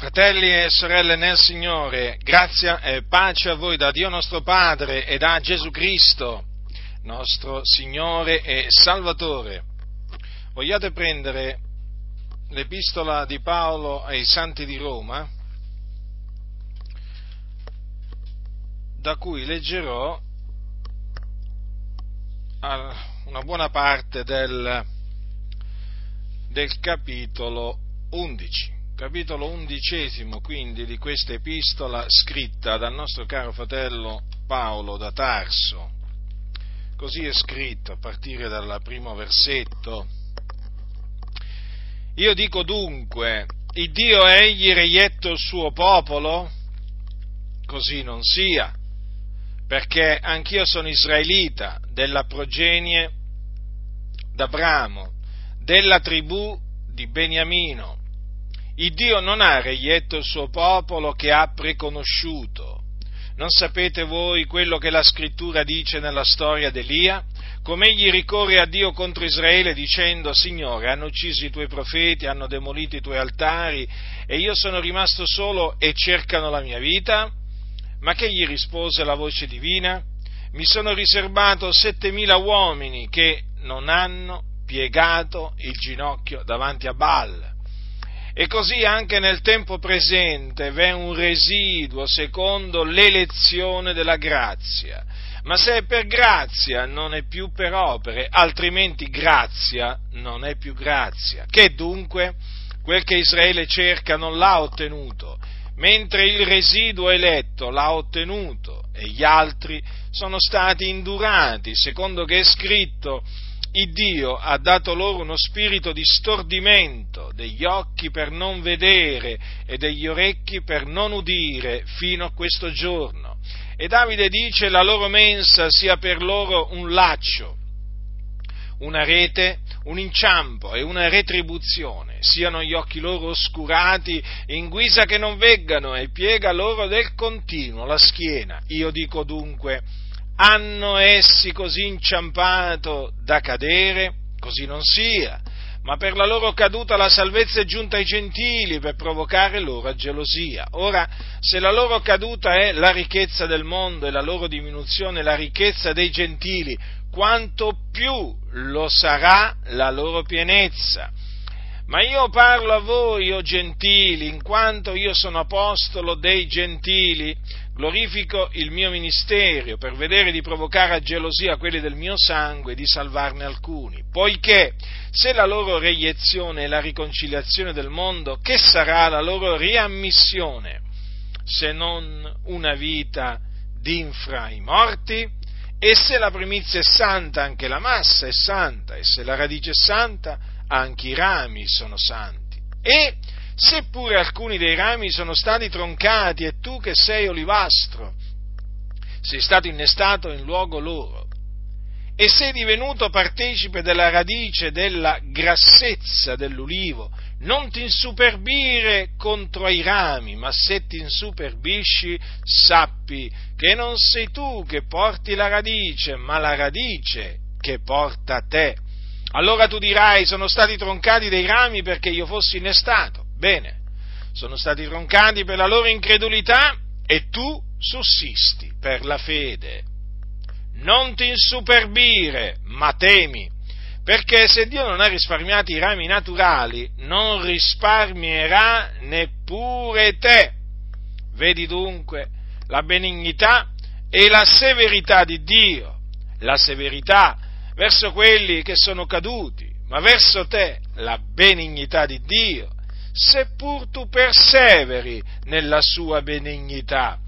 Fratelli e sorelle nel Signore, grazia e pace a voi da Dio nostro Padre e da Gesù Cristo, nostro Signore e Salvatore. Vogliate prendere l'epistola di Paolo ai Santi di Roma, da cui leggerò una buona parte del, del capitolo 11 capitolo undicesimo quindi di questa epistola scritta dal nostro caro fratello Paolo da Tarso. Così è scritto a partire dal primo versetto. Io dico dunque, il Dio egli reietto il suo popolo? Così non sia, perché anch'io sono israelita della progenie d'Abramo, della tribù di Beniamino il Dio non ha reietto il suo popolo che ha preconosciuto. Non sapete voi quello che la scrittura dice nella storia d'Elia? Come egli ricorre a Dio contro Israele dicendo, Signore, hanno ucciso i tuoi profeti, hanno demolito i tuoi altari e io sono rimasto solo e cercano la mia vita? Ma che gli rispose la voce divina? Mi sono riservato settemila uomini che non hanno piegato il ginocchio davanti a Baal e così anche nel tempo presente v'è un residuo secondo l'elezione della grazia. Ma se è per grazia non è più per opere, altrimenti grazia non è più grazia. Che dunque quel che Israele cerca non l'ha ottenuto, mentre il residuo eletto l'ha ottenuto e gli altri sono stati indurati, secondo che è scritto il Dio ha dato loro uno spirito di stordimento degli occhi per non vedere e degli orecchi per non udire fino a questo giorno. E Davide dice la loro mensa sia per loro un laccio, una rete, un inciampo e una retribuzione, siano gli occhi loro oscurati in guisa che non veggano e piega loro del continuo la schiena. Io dico dunque, hanno essi così inciampato da cadere? Così non sia, ma per la loro caduta la salvezza è giunta ai gentili per provocare loro a gelosia. Ora, se la loro caduta è la ricchezza del mondo e la loro diminuzione la ricchezza dei gentili, quanto più lo sarà la loro pienezza. Ma io parlo a voi, o gentili, in quanto io sono apostolo dei gentili, glorifico il mio ministero per vedere di provocare a gelosia quelli del mio sangue e di salvarne alcuni, poiché se la loro reiezione è la riconciliazione del mondo, che sarà la loro riammissione se non una vita d'infra i morti? E se la primizia è santa, anche la massa è santa, e se la radice è santa, anche i rami sono santi. E seppure alcuni dei rami sono stati troncati e tu che sei olivastro, sei stato innestato in luogo loro e sei divenuto partecipe della radice della grassezza dell'ulivo, non ti insuperbire contro i rami, ma se ti insuperbisci, sappi che non sei tu che porti la radice, ma la radice che porta te. Allora tu dirai, sono stati troncati dei rami perché io fossi innestato. Bene, sono stati troncati per la loro incredulità e tu sussisti per la fede. Non ti insuperbire, ma temi, perché se Dio non ha risparmiato i rami naturali, non risparmierà neppure te. Vedi dunque la benignità e la severità di Dio, la severità verso quelli che sono caduti, ma verso te la benignità di Dio seppur tu perseveri nella sua benignità,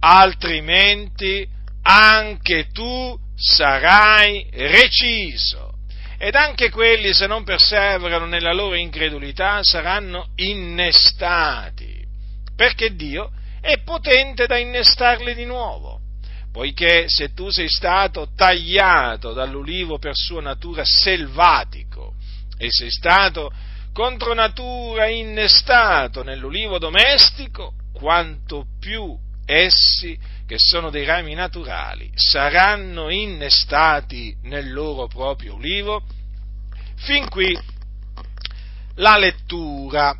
altrimenti anche tu sarai reciso. Ed anche quelli, se non perseverano nella loro incredulità, saranno innestati, perché Dio è potente da innestarli di nuovo. Poiché se tu sei stato tagliato dall'ulivo per sua natura selvatico e sei stato contro natura innestato nell'ulivo domestico, quanto più essi, che sono dei rami naturali, saranno innestati nel loro proprio ulivo. Fin qui la lettura.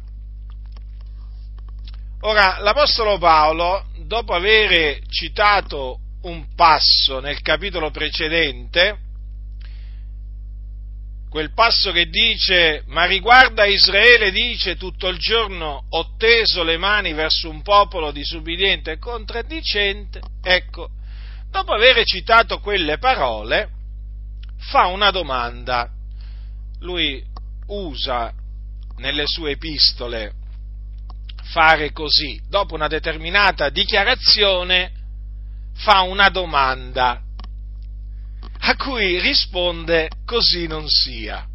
Ora, l'Apostolo Paolo, dopo aver citato un passo nel capitolo precedente, quel passo che dice, ma riguarda Israele dice, tutto il giorno ho teso le mani verso un popolo disubbidiente e contraddicente, ecco, dopo aver citato quelle parole, fa una domanda. Lui usa nelle sue epistole fare così, dopo una determinata dichiarazione fa una domanda a cui risponde così non sia.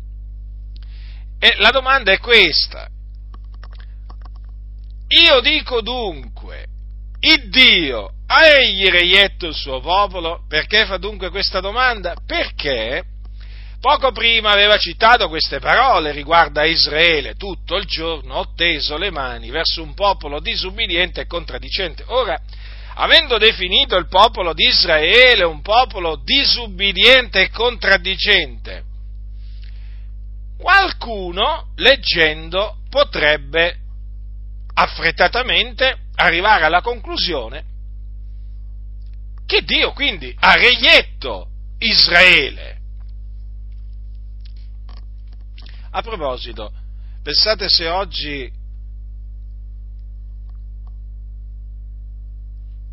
E la domanda è questa. Io dico dunque, il Dio ha egli reietto il suo popolo? Perché fa dunque questa domanda? Perché poco prima aveva citato queste parole riguardo a Israele, tutto il giorno ho teso le mani verso un popolo disubbidiente e contraddicente. Ora, avendo definito il popolo di Israele un popolo disubbidiente e contraddicente, qualcuno, leggendo, potrebbe affrettatamente arrivare alla conclusione che Dio quindi ha reietto Israele. A proposito, pensate se oggi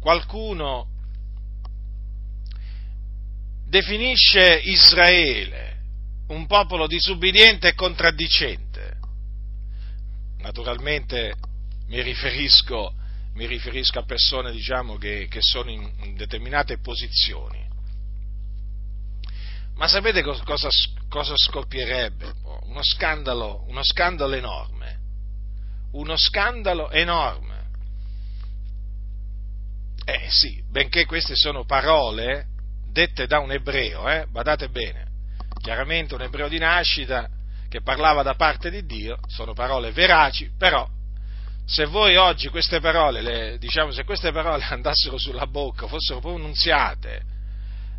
qualcuno definisce Israele un popolo disubbidiente e contraddicente. Naturalmente mi riferisco, mi riferisco a persone diciamo, che, che, sono in, in, determinate posizioni. Ma sapete cosa, cosa scoppierebbe? Uno scandalo, uno scandalo enorme. Uno scandalo enorme eh sì, benché queste sono parole dette da un ebreo, eh, badate bene, chiaramente un ebreo di nascita che parlava da parte di Dio, sono parole veraci, però se voi oggi queste parole, le, diciamo, se queste parole andassero sulla bocca, fossero pronunziate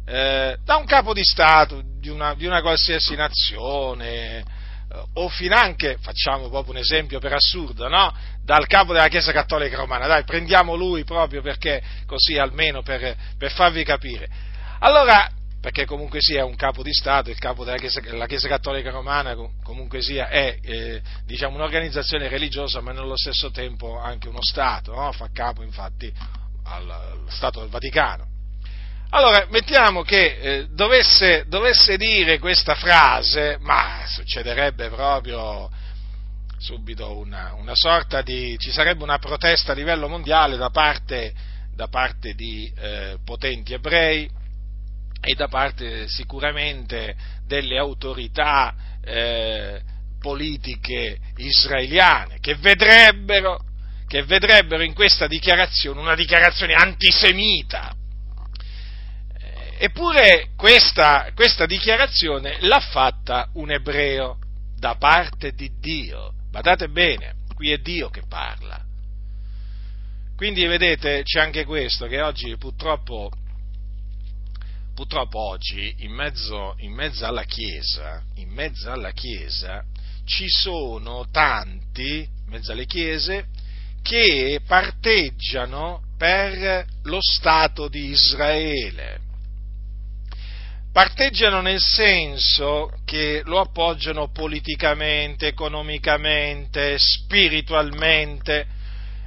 eh, da un capo di Stato di una, di una qualsiasi nazione, o finanche, facciamo proprio un esempio per assurdo, no? dal capo della Chiesa Cattolica Romana, dai, prendiamo lui proprio perché così almeno per, per farvi capire. Allora, perché comunque sia un capo di Stato, il capo della Chiesa, Chiesa Cattolica Romana comunque sia è eh, diciamo, un'organizzazione religiosa ma nello stesso tempo anche uno Stato, no? fa capo infatti al, al Stato del Vaticano. Allora, mettiamo che eh, dovesse, dovesse, dire questa frase, ma succederebbe proprio subito una, una, sorta di... ci sarebbe una protesta a livello mondiale da parte, da parte di eh, potenti ebrei e da parte sicuramente delle autorità eh, politiche israeliane che vedrebbero, che vedrebbero in questa dichiarazione una dichiarazione antisemita Eppure questa, questa dichiarazione l'ha fatta un ebreo da parte di Dio. Badate bene, qui è Dio che parla. Quindi vedete c'è anche questo che oggi purtroppo, purtroppo oggi in mezzo, in mezzo, alla Chiesa, in mezzo alla Chiesa ci sono tanti, in mezzo alle Chiese, che parteggiano per lo Stato di Israele parteggiano nel senso che lo appoggiano politicamente, economicamente, spiritualmente,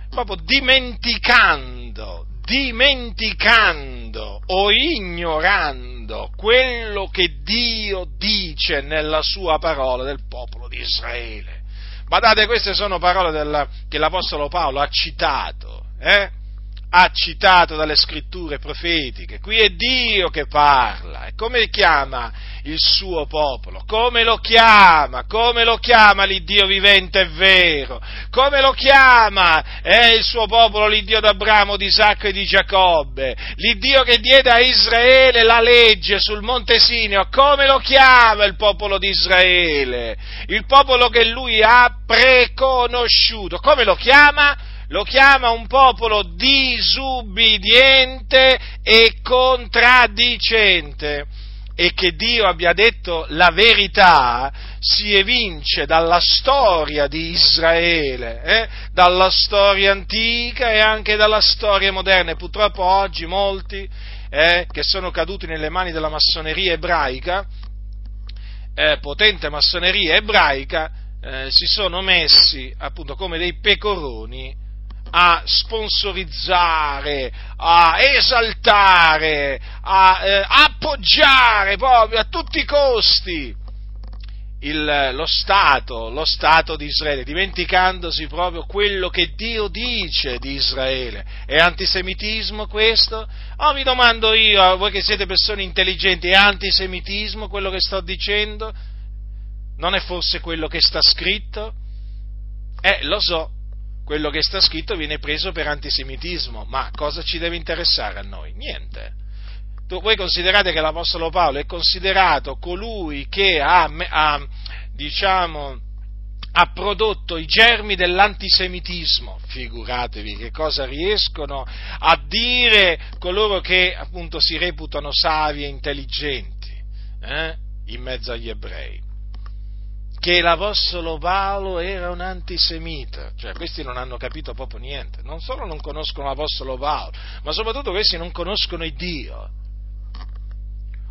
proprio dimenticando, dimenticando o ignorando quello che Dio dice nella sua parola del popolo di Israele. Badate, queste sono parole della, che l'Apostolo Paolo ha citato, eh? Ha citato dalle scritture profetiche. Qui è Dio che parla. E come chiama il suo popolo? Come lo chiama? Come lo chiama l'Iddio vivente e vero? Come lo chiama eh, il suo popolo, l'Iddio d'Abramo, di Isacco e di Giacobbe? L'Iddio che diede a Israele la legge sul Monte Sinio? Come lo chiama il popolo di Israele? Il popolo che lui ha preconosciuto. Come lo chiama? Lo chiama un popolo disubbidiente e contraddicente. e che Dio abbia detto la verità si evince dalla storia di Israele, eh? dalla storia antica e anche dalla storia moderna. E purtroppo oggi molti eh, che sono caduti nelle mani della massoneria ebraica, eh, potente massoneria ebraica, eh, si sono messi appunto come dei pecoroni a sponsorizzare, a esaltare, a eh, appoggiare proprio a tutti i costi il, lo, Stato, lo Stato di Israele, dimenticandosi proprio quello che Dio dice di Israele. È antisemitismo questo? Oh, mi domando io, voi che siete persone intelligenti, è antisemitismo quello che sto dicendo? Non è forse quello che sta scritto? Eh, lo so, quello che sta scritto viene preso per antisemitismo, ma cosa ci deve interessare a noi? Niente. Voi considerate che l'Apostolo Paolo è considerato colui che ha, ha, diciamo, ha prodotto i germi dell'antisemitismo. Figuratevi che cosa riescono a dire coloro che appunto si reputano savi e intelligenti eh, in mezzo agli ebrei che l'Apostolo Paolo era un antisemita, cioè questi non hanno capito proprio niente, non solo non conoscono l'Apostolo Paolo, ma soprattutto questi non conoscono il Dio.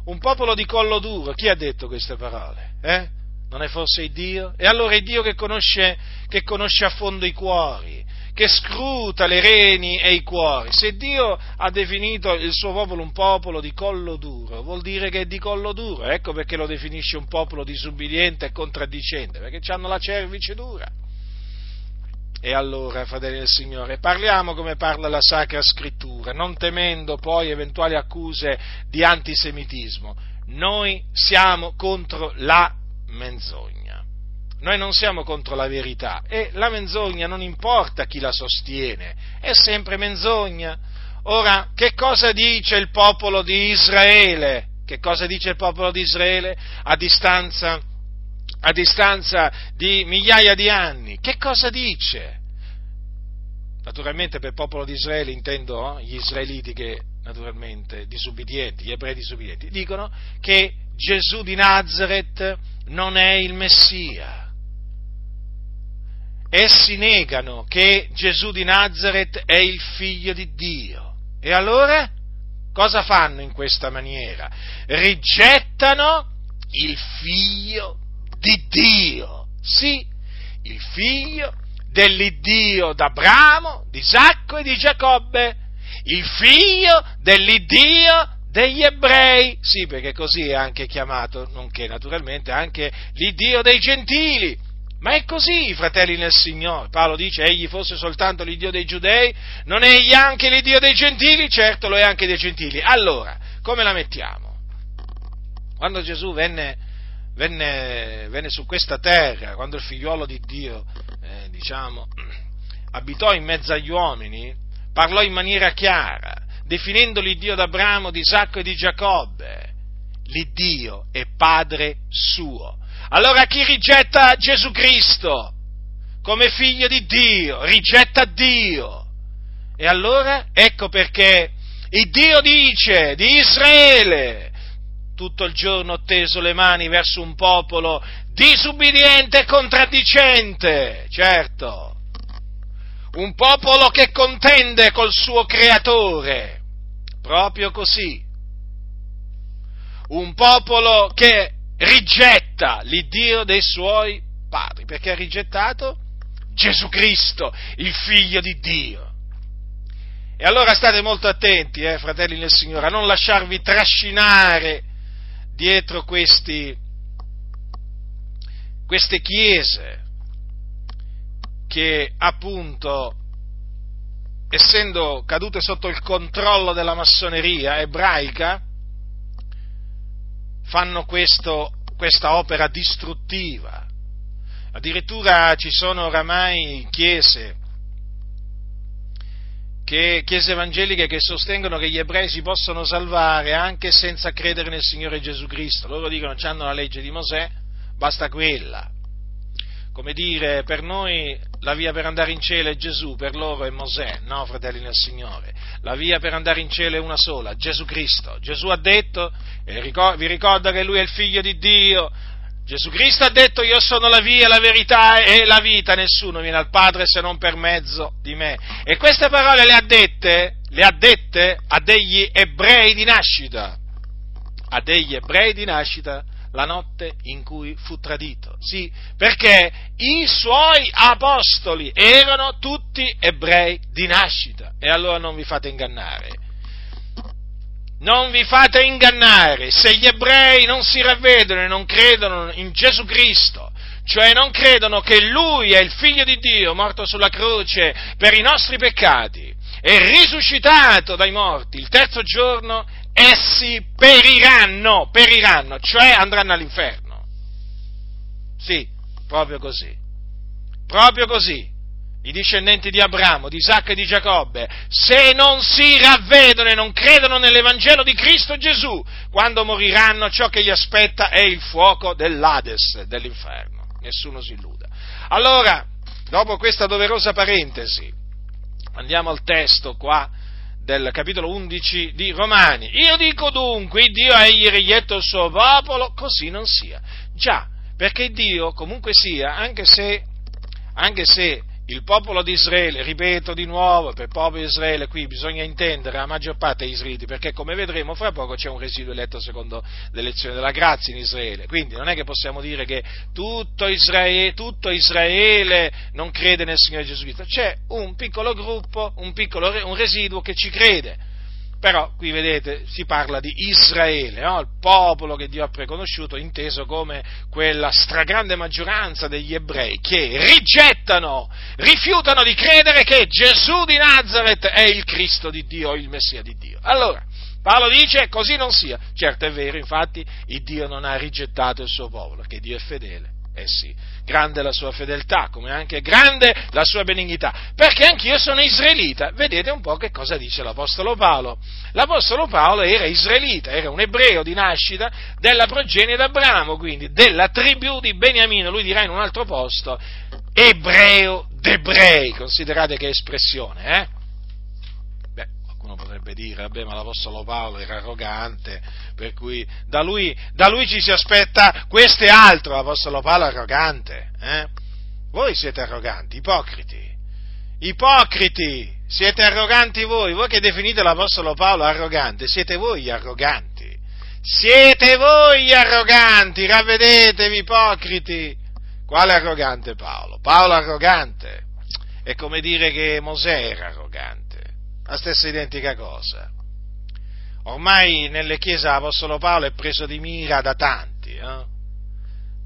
Un popolo di collo duro, chi ha detto queste parole? Eh? Non è forse il Dio? E allora è Dio che conosce, che conosce a fondo i cuori, che scruta le reni e i cuori. Se Dio ha definito il suo popolo un popolo di collo duro, vuol dire che è di collo duro. Ecco perché lo definisce un popolo disubbidiente e contraddicente, perché hanno la cervice dura. E allora, fratelli del Signore, parliamo come parla la Sacra Scrittura, non temendo poi eventuali accuse di antisemitismo. Noi siamo contro la menzogna. Noi non siamo contro la verità e la menzogna non importa chi la sostiene, è sempre menzogna. Ora, che cosa dice il popolo di Israele? Che cosa dice il popolo di Israele a distanza, a distanza di migliaia di anni? Che cosa dice? Naturalmente per popolo di Israele intendo gli israeliti che naturalmente disubbidienti, gli ebrei disubbidienti, dicono che Gesù di Nazareth non è il Messia essi negano che Gesù di Nazareth è il figlio di Dio. E allora cosa fanno in questa maniera? Rigettano il figlio di Dio. Sì, il figlio dell'Iddio d'Abramo, di Isacco e di Giacobbe, il figlio dell'Iddio degli ebrei, sì perché così è anche chiamato, nonché naturalmente anche l'Iddio dei gentili, ma è così, fratelli nel Signore. Paolo dice, egli fosse soltanto l'Iddio dei giudei, non è egli anche l'Iddio dei gentili? Certo, lo è anche dei gentili. Allora, come la mettiamo? Quando Gesù venne, venne, venne su questa terra, quando il figliuolo di Dio, eh, diciamo, abitò in mezzo agli uomini, parlò in maniera chiara, definendo l'Iddio d'Abramo, di Isacco e di Giacobbe. L'Iddio è Padre suo allora chi rigetta Gesù Cristo come figlio di Dio, rigetta Dio. E allora ecco perché il Dio dice di Israele, tutto il giorno ho teso le mani verso un popolo disubbidiente e contraddicente, certo, un popolo che contende col suo creatore, proprio così, un popolo che rigetta l'Iddio dei suoi padri, perché ha rigettato Gesù Cristo, il figlio di Dio. E allora state molto attenti, eh, fratelli nel Signore, a non lasciarvi trascinare dietro questi, queste chiese che appunto, essendo cadute sotto il controllo della massoneria ebraica, fanno questo, questa opera distruttiva. Addirittura ci sono oramai chiese, che, chiese evangeliche che sostengono che gli ebrei si possono salvare anche senza credere nel Signore Gesù Cristo. Loro dicono che hanno la legge di Mosè, basta quella. Come dire, per noi la via per andare in cielo è Gesù, per loro è Mosè, no, fratelli nel Signore. La via per andare in cielo è una sola, Gesù Cristo. Gesù ha detto, vi ricorda che Lui è il figlio di Dio, Gesù Cristo ha detto io sono la via, la verità e la vita, nessuno viene al Padre se non per mezzo di me. E queste parole le ha dette, le ha dette a degli ebrei di nascita, a degli ebrei di nascita la notte in cui fu tradito. Sì, perché i suoi apostoli erano tutti ebrei di nascita. E allora non vi fate ingannare non vi fate ingannare, se gli ebrei non si ravvedono e non credono in Gesù Cristo, cioè non credono che Lui è il Figlio di Dio morto sulla croce per i nostri peccati e risuscitato dai morti il terzo giorno, essi periranno, periranno, cioè andranno all'inferno. Sì, proprio così, proprio così i discendenti di Abramo, di Isacco e di Giacobbe, se non si ravvedono e non credono nell'Evangelo di Cristo Gesù, quando moriranno ciò che gli aspetta è il fuoco dell'Ades, dell'inferno. Nessuno si illuda. Allora, dopo questa doverosa parentesi, andiamo al testo qua del capitolo 11 di Romani. Io dico dunque, Dio ha egli riglietto il suo popolo, così non sia. Già, perché Dio comunque sia, anche se, anche se il popolo di Israele, ripeto di nuovo, per il popolo di Israele qui bisogna intendere la maggior parte degli israeliti, perché come vedremo fra poco c'è un residuo eletto secondo l'elezione della grazia in Israele, quindi non è che possiamo dire che tutto Israele, tutto Israele non crede nel Signore Gesù Cristo, c'è un piccolo gruppo, un, piccolo, un residuo che ci crede, però qui vedete si parla di Israele, no? il popolo che Dio ha preconosciuto, inteso come quella stragrande maggioranza degli ebrei che rigettano, rifiutano di credere che Gesù di Nazareth è il Cristo di Dio, il Messia di Dio. Allora, Paolo dice così non sia. Certo è vero, infatti, il Dio non ha rigettato il suo popolo, che Dio è fedele eh sì, grande la sua fedeltà, come anche grande la sua benignità, perché anch'io sono israelita. Vedete un po' che cosa dice l'Apostolo Paolo. L'Apostolo Paolo era israelita, era un ebreo di nascita della progenie d'Abramo, quindi della tribù di Beniamino. Lui dirà in un altro posto, ebreo d'ebrei, considerate che espressione, eh? Qualcuno potrebbe dire, vabbè, ma l'Apostolo Paolo era arrogante, per cui da lui, da lui ci si aspetta questo e altro, l'Apostolo Paolo è arrogante. Eh? Voi siete arroganti, ipocriti, ipocriti, siete arroganti voi, voi che definite l'Apostolo Paolo arrogante, siete voi gli arroganti, siete voi gli arroganti, ravvedetevi ipocriti. Quale arrogante Paolo? Paolo arrogante. È come dire che Mosè era arrogante la stessa identica cosa. Ormai nelle chiese l'Apostolo Paolo è preso di mira da tanti, eh?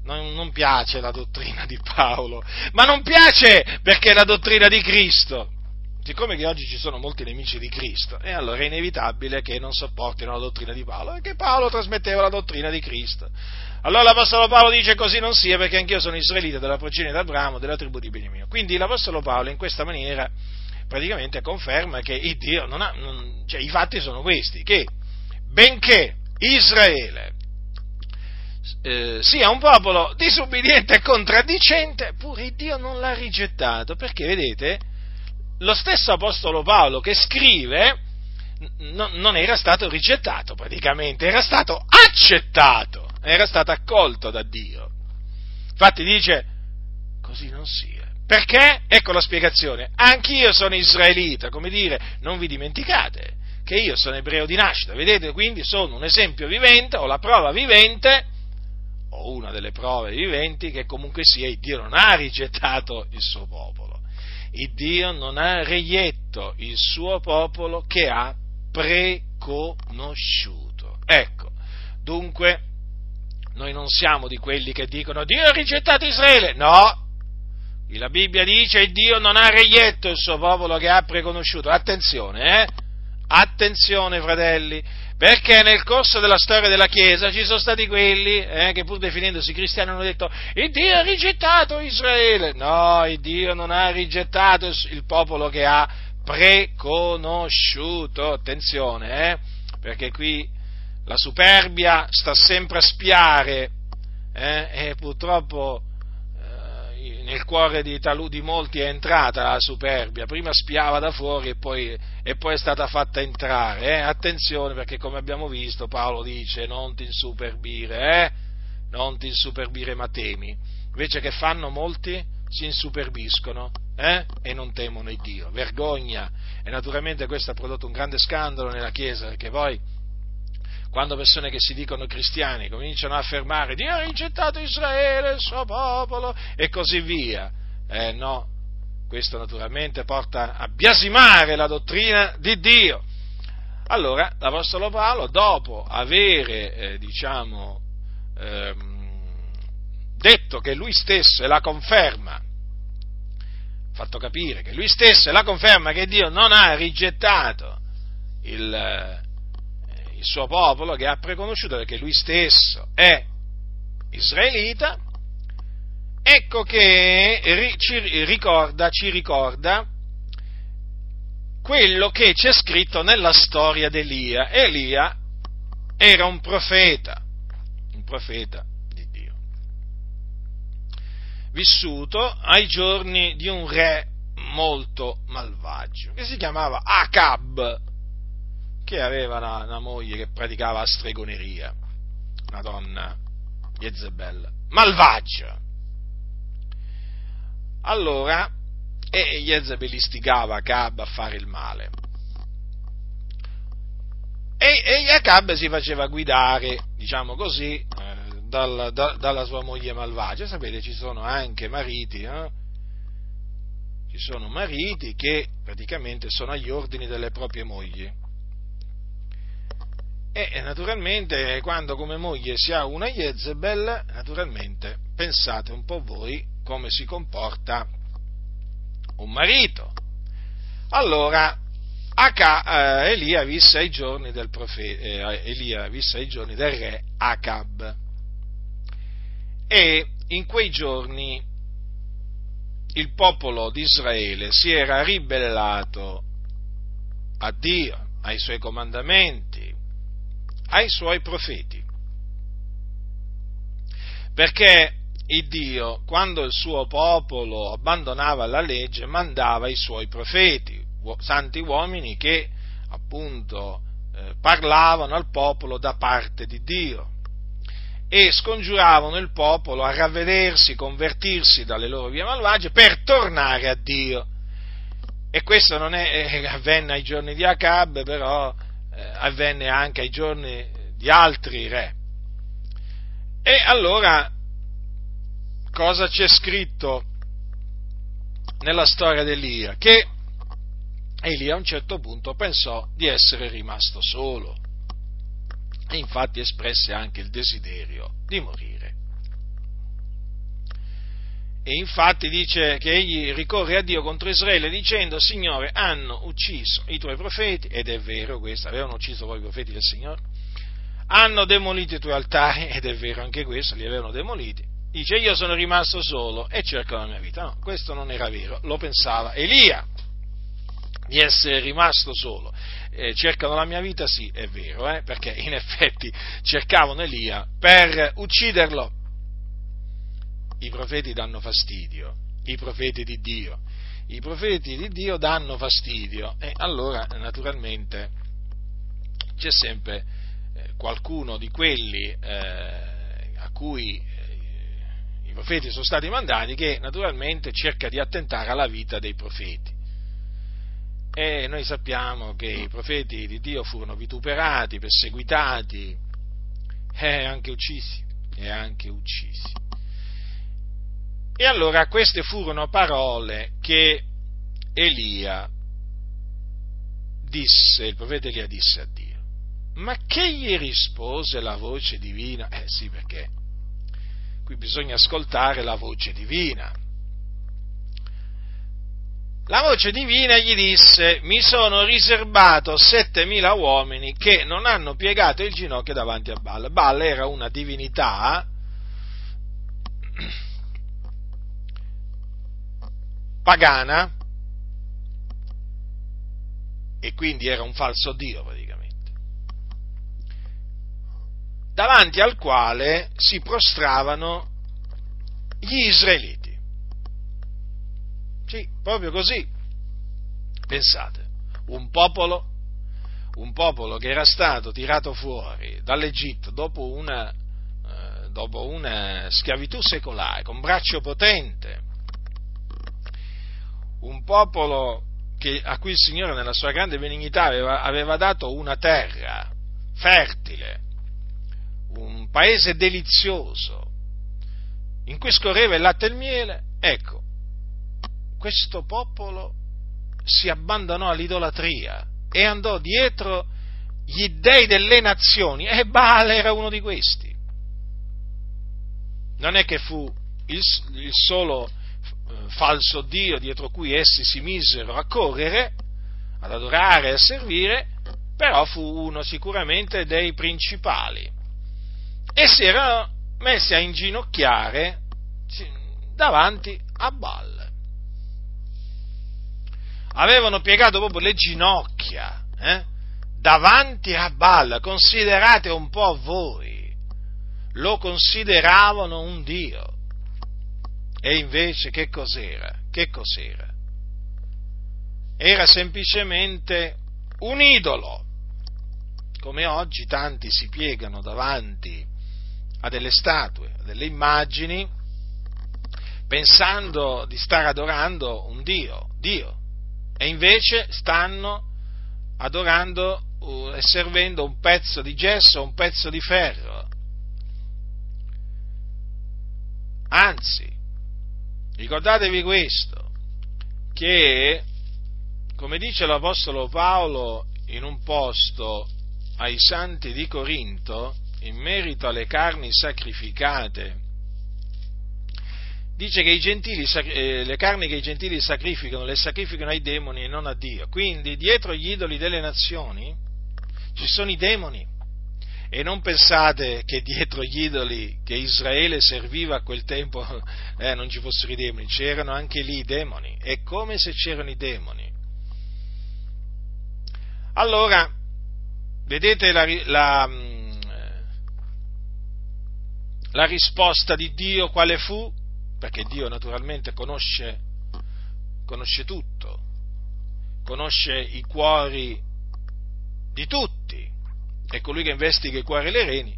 non, non piace la dottrina di Paolo, ma non piace perché è la dottrina di Cristo. Siccome che oggi ci sono molti nemici di Cristo, e allora è inevitabile che non sopportino la dottrina di Paolo, perché Paolo trasmetteva la dottrina di Cristo. Allora l'Apostolo Paolo dice così non sia perché anch'io sono israelita della progenie d'Abramo, della tribù di Beniamino. Quindi l'Apostolo Paolo in questa maniera praticamente conferma che Dio non ha, non, cioè, i fatti sono questi, che benché Israele eh, sia un popolo disubbidiente e contraddicente, pure Dio non l'ha rigettato, perché vedete, lo stesso Apostolo Paolo che scrive n- non era stato rigettato praticamente, era stato accettato, era stato accolto da Dio. Infatti dice, così non sia perché? Ecco la spiegazione. Anch'io sono israelita, come dire, non vi dimenticate che io sono ebreo di nascita, vedete? Quindi sono un esempio vivente, o la prova vivente, o una delle prove viventi, che comunque sia, il Dio non ha rigettato il suo popolo. Il Dio non ha reietto il suo popolo che ha preconosciuto. Ecco, dunque, noi non siamo di quelli che dicono Dio ha rigettato Israele. No, la Bibbia dice che Dio non ha reietto il suo popolo che ha preconosciuto. Attenzione, eh? Attenzione, fratelli, perché nel corso della storia della Chiesa ci sono stati quelli eh, che pur definendosi cristiani hanno detto il Dio ha rigettato Israele. No, il Dio non ha rigettato il popolo che ha preconosciuto. Attenzione, eh? Perché qui la superbia sta sempre a spiare eh? e purtroppo nel cuore di, talu, di, molti è entrata la superbia, prima spiava da fuori e poi, e poi è stata fatta entrare. Eh? Attenzione perché come abbiamo visto Paolo dice non ti insuperbire, eh? non ti insuperbire ma temi. Invece che fanno molti? Si insuperbiscono eh? e non temono il Dio. Vergogna. E naturalmente questo ha prodotto un grande scandalo nella Chiesa perché poi quando persone che si dicono cristiani cominciano a affermare Dio ha rigettato Israele, il suo popolo e così via. Eh no, questo naturalmente porta a biasimare la dottrina di Dio. Allora, l'Apostolo Paolo, dopo avere, eh, diciamo, ehm, detto che lui stesso è la conferma, fatto capire che lui stesso è la conferma che Dio non ha rigettato il, il suo popolo che ha preconosciuto perché lui stesso è israelita, ecco che ci ricorda, ci ricorda quello che c'è scritto nella storia di Elia. Elia era un profeta, un profeta di Dio, vissuto ai giorni di un re molto malvagio, che si chiamava Acab, che aveva una, una moglie che praticava stregoneria, una donna Jezebel, malvagia. Allora, e Jezebel istigava Acab a fare il male. E, e Acab si faceva guidare, diciamo così, eh, dal, da, dalla sua moglie malvagia. Sapete, ci sono anche mariti, eh? ci sono mariti che praticamente sono agli ordini delle proprie mogli. E naturalmente quando come moglie si ha una Jezebel, naturalmente pensate un po' voi come si comporta un marito. Allora, Aca, eh, Elia visse ai giorni del profeta, eh, Elia visse ai giorni del re Acab. E in quei giorni il popolo di Israele si era ribellato a Dio, ai suoi comandamenti, ai suoi profeti. Perché il Dio, quando il suo popolo abbandonava la legge, mandava i suoi profeti, santi uomini che appunto eh, parlavano al popolo da parte di Dio e scongiuravano il popolo a ravvedersi, convertirsi dalle loro vie malvagie per tornare a Dio. E questo non è, eh, avvenne ai giorni di Acab, però avvenne anche ai giorni di altri re. E allora cosa c'è scritto nella storia di Elia? Che Elia a un certo punto pensò di essere rimasto solo e infatti espresse anche il desiderio di morire. E infatti dice che egli ricorre a Dio contro Israele dicendo, Signore, hanno ucciso i tuoi profeti, ed è vero questo, avevano ucciso poi i profeti del Signore, hanno demolito i tuoi altari, ed è vero anche questo, li avevano demoliti. Dice, io sono rimasto solo e cerco la mia vita. No, questo non era vero, lo pensava Elia, di essere rimasto solo. Eh, cercano la mia vita, sì, è vero, eh, perché in effetti cercavano Elia per ucciderlo i profeti danno fastidio, i profeti di Dio. I profeti di Dio danno fastidio e allora naturalmente c'è sempre eh, qualcuno di quelli eh, a cui eh, i profeti sono stati mandati che naturalmente cerca di attentare alla vita dei profeti. E noi sappiamo che i profeti di Dio furono vituperati, perseguitati e anche uccisi. E anche uccisi. E allora queste furono parole che Elia disse, il profeta Elia disse a Dio. Ma che gli rispose la voce divina? Eh sì, perché qui bisogna ascoltare la voce divina. La voce divina gli disse, mi sono riservato settemila uomini che non hanno piegato il ginocchio davanti a Baal. Baal era una divinità pagana e quindi era un falso Dio praticamente, davanti al quale si prostravano gli israeliti. Sì, proprio così. Pensate, un popolo, un popolo che era stato tirato fuori dall'Egitto dopo una, eh, dopo una schiavitù secolare, con braccio potente, un popolo che, a cui il Signore nella sua grande benignità aveva, aveva dato una terra fertile, un paese delizioso, in cui scorreva il latte e il miele, ecco, questo popolo si abbandonò all'idolatria e andò dietro gli dei delle nazioni e Baale era uno di questi. Non è che fu il, il solo falso Dio dietro cui essi si misero a correre, ad adorare e a servire, però fu uno sicuramente dei principali. E si erano messi a inginocchiare davanti a Baal. Avevano piegato proprio le ginocchia eh, davanti a Baal, considerate un po' voi, lo consideravano un Dio. E invece che cos'era? Che cos'era? Era semplicemente un idolo, come oggi tanti si piegano davanti a delle statue, a delle immagini, pensando di stare adorando un Dio, Dio, e invece stanno adorando uh, e servendo un pezzo di gesso, un pezzo di ferro. Anzi, ricordatevi questo, che, come dice l'Apostolo Paolo in un posto ai santi di Corinto, in merito alle carni sacrificate, dice che gentili, eh, le carni che i gentili sacrificano, le sacrificano ai demoni e non a Dio. Quindi dietro gli idoli delle nazioni ci sono i demoni. E non pensate che dietro gli idoli che Israele serviva a quel tempo eh, non ci fossero i demoni, c'erano anche lì i demoni. È come se c'erano i demoni. Allora, vedete la, la, mm, la risposta di Dio quale fu? Perché Dio naturalmente conosce, conosce tutto, conosce i cuori di tutti, è colui che investiga i cuori e le reni,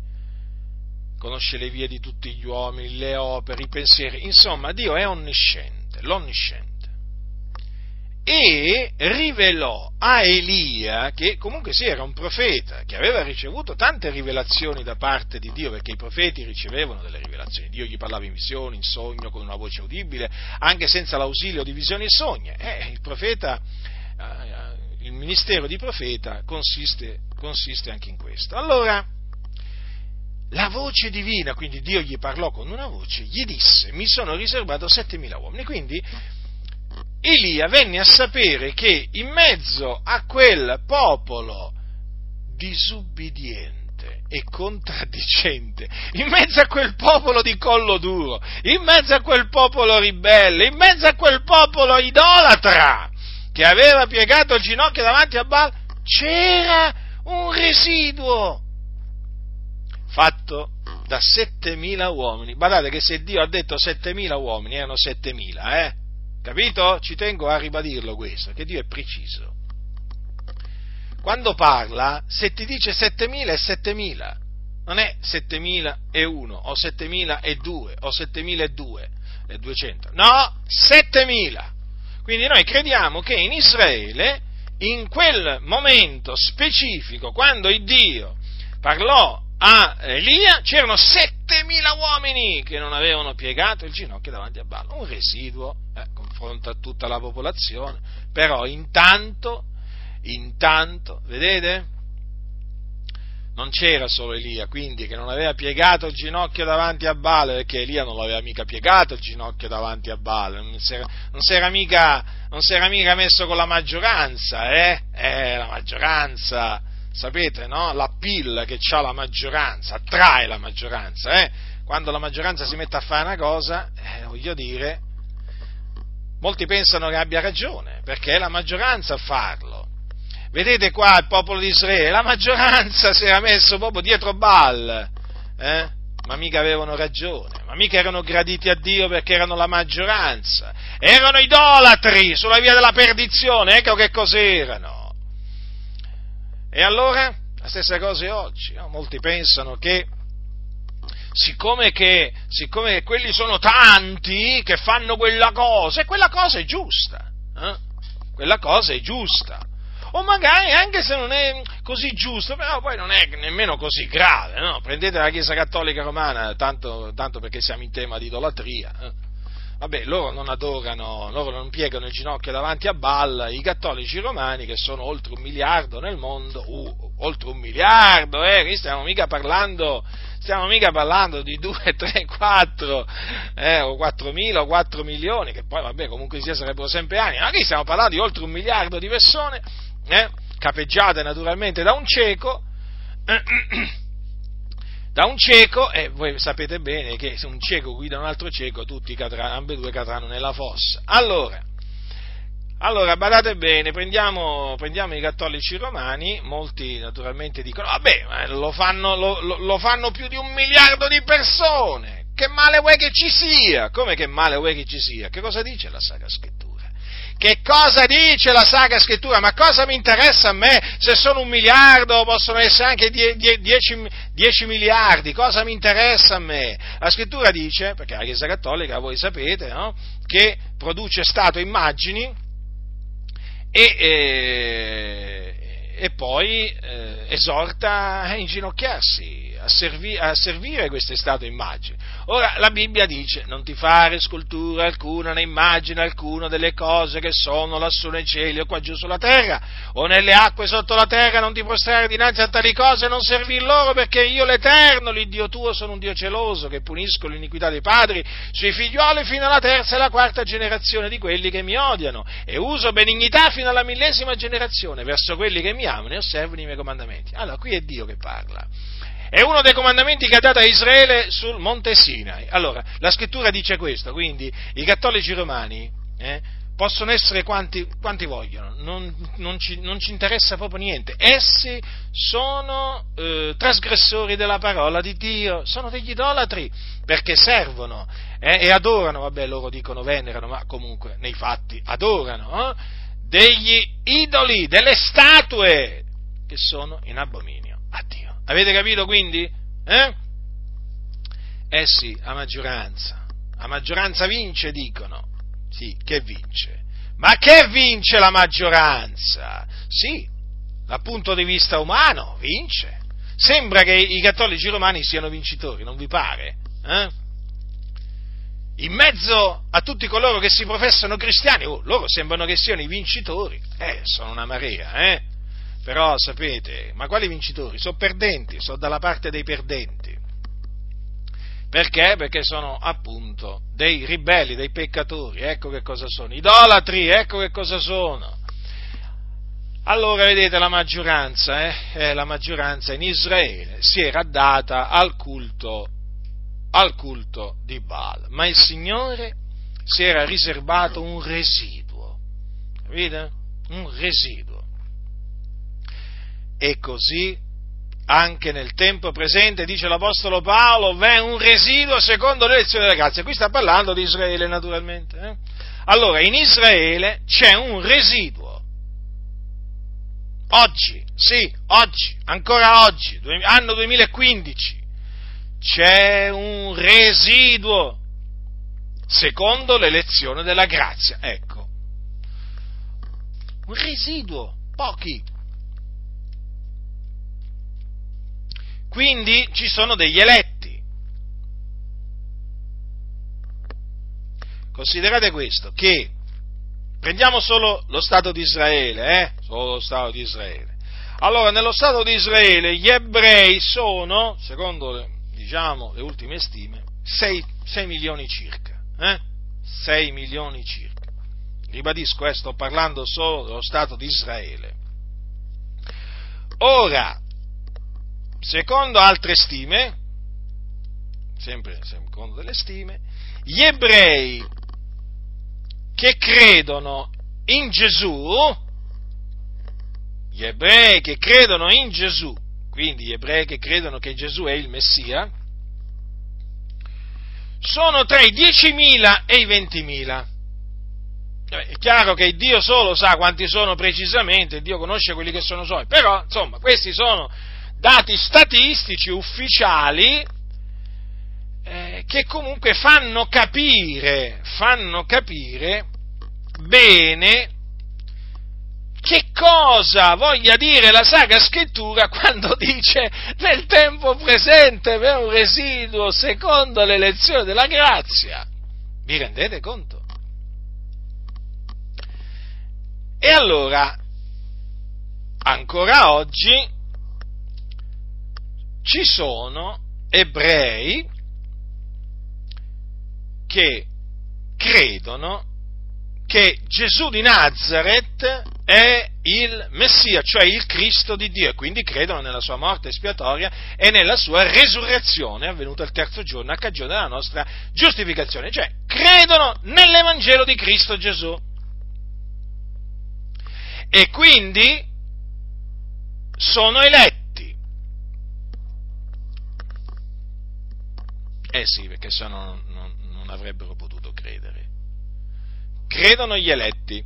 conosce le vie di tutti gli uomini, le opere, i pensieri, insomma Dio è onnisciente, l'onnisciente. E rivelò a Elia, che comunque sì era un profeta, che aveva ricevuto tante rivelazioni da parte di Dio, perché i profeti ricevevano delle rivelazioni, Dio gli parlava in visione, in sogno, con una voce udibile, anche senza l'ausilio di visioni e sogni. Eh, il profeta, eh, il ministero di profeta consiste, consiste anche in questo. Allora, la voce divina, quindi Dio gli parlò con una voce, gli disse, mi sono riservato 7.000 uomini, quindi Elia venne a sapere che in mezzo a quel popolo disubbidiente e contraddicente, in mezzo a quel popolo di collo duro, in mezzo a quel popolo ribelle, in mezzo a quel popolo idolatra che aveva piegato il ginocchio davanti a Baal, c'era un residuo fatto da 7.000 uomini. Guardate che se Dio ha detto 7.000 uomini, erano 7.000, eh? Capito? Ci tengo a ribadirlo questo, che Dio è preciso. Quando parla, se ti dice 7.000 è 7.000, non è 7.001 o 7.002 o 7.002 e 200, no, 7.000. Quindi noi crediamo che in Israele, in quel momento specifico, quando il Dio parlò a Elia, c'erano 7.000 uomini che non avevano piegato il ginocchio davanti a Baal, un residuo eh, confronto a tutta la popolazione, però intanto, intanto, vedete? Non c'era solo Elia, quindi che non aveva piegato il ginocchio davanti a Baal, perché Elia non l'aveva mica piegato il ginocchio davanti a Baal, non si era, mica, mica, messo con la maggioranza, eh? Eh, la maggioranza, sapete, no? La pilla che ha la maggioranza, attrae la maggioranza, eh? Quando la maggioranza si mette a fare una cosa, eh, voglio dire, Molti pensano che abbia ragione, perché è la maggioranza a farlo. Vedete qua il popolo di Israele, la maggioranza si era messo proprio dietro Baal, eh? ma mica avevano ragione, ma mica erano graditi a Dio perché erano la maggioranza, erano idolatri sulla via della perdizione, ecco che cos'erano. E allora, la stessa cosa è oggi, no? molti pensano che siccome che, siccome quelli sono tanti che fanno quella cosa, e quella cosa è giusta, eh? quella cosa è giusta, o magari anche se non è così giusto, però poi non è nemmeno così grave, no? Prendete la Chiesa Cattolica Romana, tanto, tanto perché siamo in tema di idolatria, eh? Vabbè, loro non adorano, loro non piegano il ginocchio davanti a Balla, i cattolici romani, che sono oltre un miliardo nel mondo, uh, oltre un miliardo, eh, qui stiamo mica parlando, stiamo mica parlando di 2, 3, 4, eh, o 4 mila o 4 milioni, che poi vabbè comunque sia sarebbero sempre anni, ma qui stiamo parlando di oltre un miliardo di persone, eh, capeggiate naturalmente da un cieco, da un cieco, e voi sapete bene che se un cieco guida un altro cieco, tutti cadranno, ambedue cadranno nella fossa. Allora, allora badate bene, prendiamo, prendiamo, i cattolici romani, molti naturalmente dicono, vabbè, lo fanno, lo, lo, fanno più di un miliardo di persone, che male vuoi che ci sia? Come che male vuoi che ci sia? Che cosa dice la Sacra Scrittura? Che cosa dice la Sacra Scrittura? Ma cosa mi interessa a me se sono un miliardo possono essere anche 10 miliardi? Cosa mi interessa a me? La Scrittura dice, perché la Chiesa Cattolica voi sapete, no? che produce stato immagini e, e, e poi eh, esorta a inginocchiarsi a, servi, a servire queste statue immagini. Ora la Bibbia dice non ti fare scultura alcuna né immagine alcuna delle cose che sono lassù nei cieli o qua giù sulla terra o nelle acque sotto la terra, non ti prostrare dinanzi a tali cose e non servir loro perché io l'Eterno, l'Iddio tuo, sono un Dio celoso che punisco l'iniquità dei padri sui figlioli fino alla terza e alla quarta generazione di quelli che mi odiano e uso benignità fino alla millesima generazione verso quelli che mi amano e osservano i miei comandamenti. Allora, qui è Dio che parla. È uno dei comandamenti che ha dato a Israele sul Monte Sinai. Allora, la scrittura dice questo, quindi i cattolici romani eh, possono essere quanti, quanti vogliono, non, non, ci, non, ci, interessa proprio niente. Essi sono eh, trasgressori della parola di Dio, sono degli idolatri, perché servono eh, e adorano, vabbè loro dicono venerano, ma comunque nei fatti adorano, eh, degli idoli, delle statue che sono in abominio a Dio. Avete capito quindi? Eh? Eh sì, a maggioranza. A maggioranza vince, dicono. Sì, che vince. Ma che vince la maggioranza? Sì, dal punto di vista umano, vince. Sembra che i cattolici romani siano vincitori, non vi pare? Eh? In mezzo a tutti coloro che si professano cristiani, oh, loro sembrano che siano i vincitori. Eh, sono una marea, eh? Però sapete, ma quali vincitori? Sono perdenti, sono dalla parte dei perdenti. Perché? Perché sono appunto dei ribelli, dei peccatori, ecco che cosa sono. Idolatri, ecco che cosa sono. Allora vedete la maggioranza, eh? Eh, la maggioranza in Israele si era data al culto, al culto di Baal, ma il Signore si era riservato un residuo, capite? Un residuo e così anche nel tempo presente, dice l'Apostolo Paolo, v'è un residuo secondo l'elezione della grazia. Qui sta parlando di Israele naturalmente. Eh? Allora, in Israele c'è un residuo. Oggi, sì, oggi, ancora oggi, anno 2015, c'è un residuo secondo l'elezione della grazia. Ecco, un residuo, pochi, Quindi ci sono degli eletti. Considerate questo, che prendiamo solo lo Stato di Israele, eh? Solo lo Stato di Israele. Allora, nello Stato di Israele gli ebrei sono, secondo diciamo, le ultime stime, 6, 6 milioni circa. Eh? 6 milioni circa. Ribadisco, eh, sto parlando solo dello Stato di Israele. Ora, secondo altre stime, sempre secondo delle stime, gli ebrei che credono in Gesù, gli ebrei che credono in Gesù, quindi gli ebrei che credono che Gesù è il Messia, sono tra i 10.000 e i 20.000. È chiaro che Dio solo sa quanti sono precisamente, Dio conosce quelli che sono suoi, però insomma questi sono dati statistici ufficiali eh, che comunque fanno capire, fanno capire bene che cosa voglia dire la Sacra Scrittura quando dice nel tempo presente per un residuo secondo l'elezione della grazia. Vi rendete conto? E allora, ancora oggi, ci sono ebrei che credono che Gesù di Nazareth è il Messia, cioè il Cristo di Dio, e quindi credono nella sua morte espiatoria e nella sua resurrezione avvenuta il terzo giorno a cagione della nostra giustificazione, cioè credono nell'Evangelo di Cristo Gesù. E quindi sono eletti. Eh sì, perché se no non, non avrebbero potuto credere. Credono gli eletti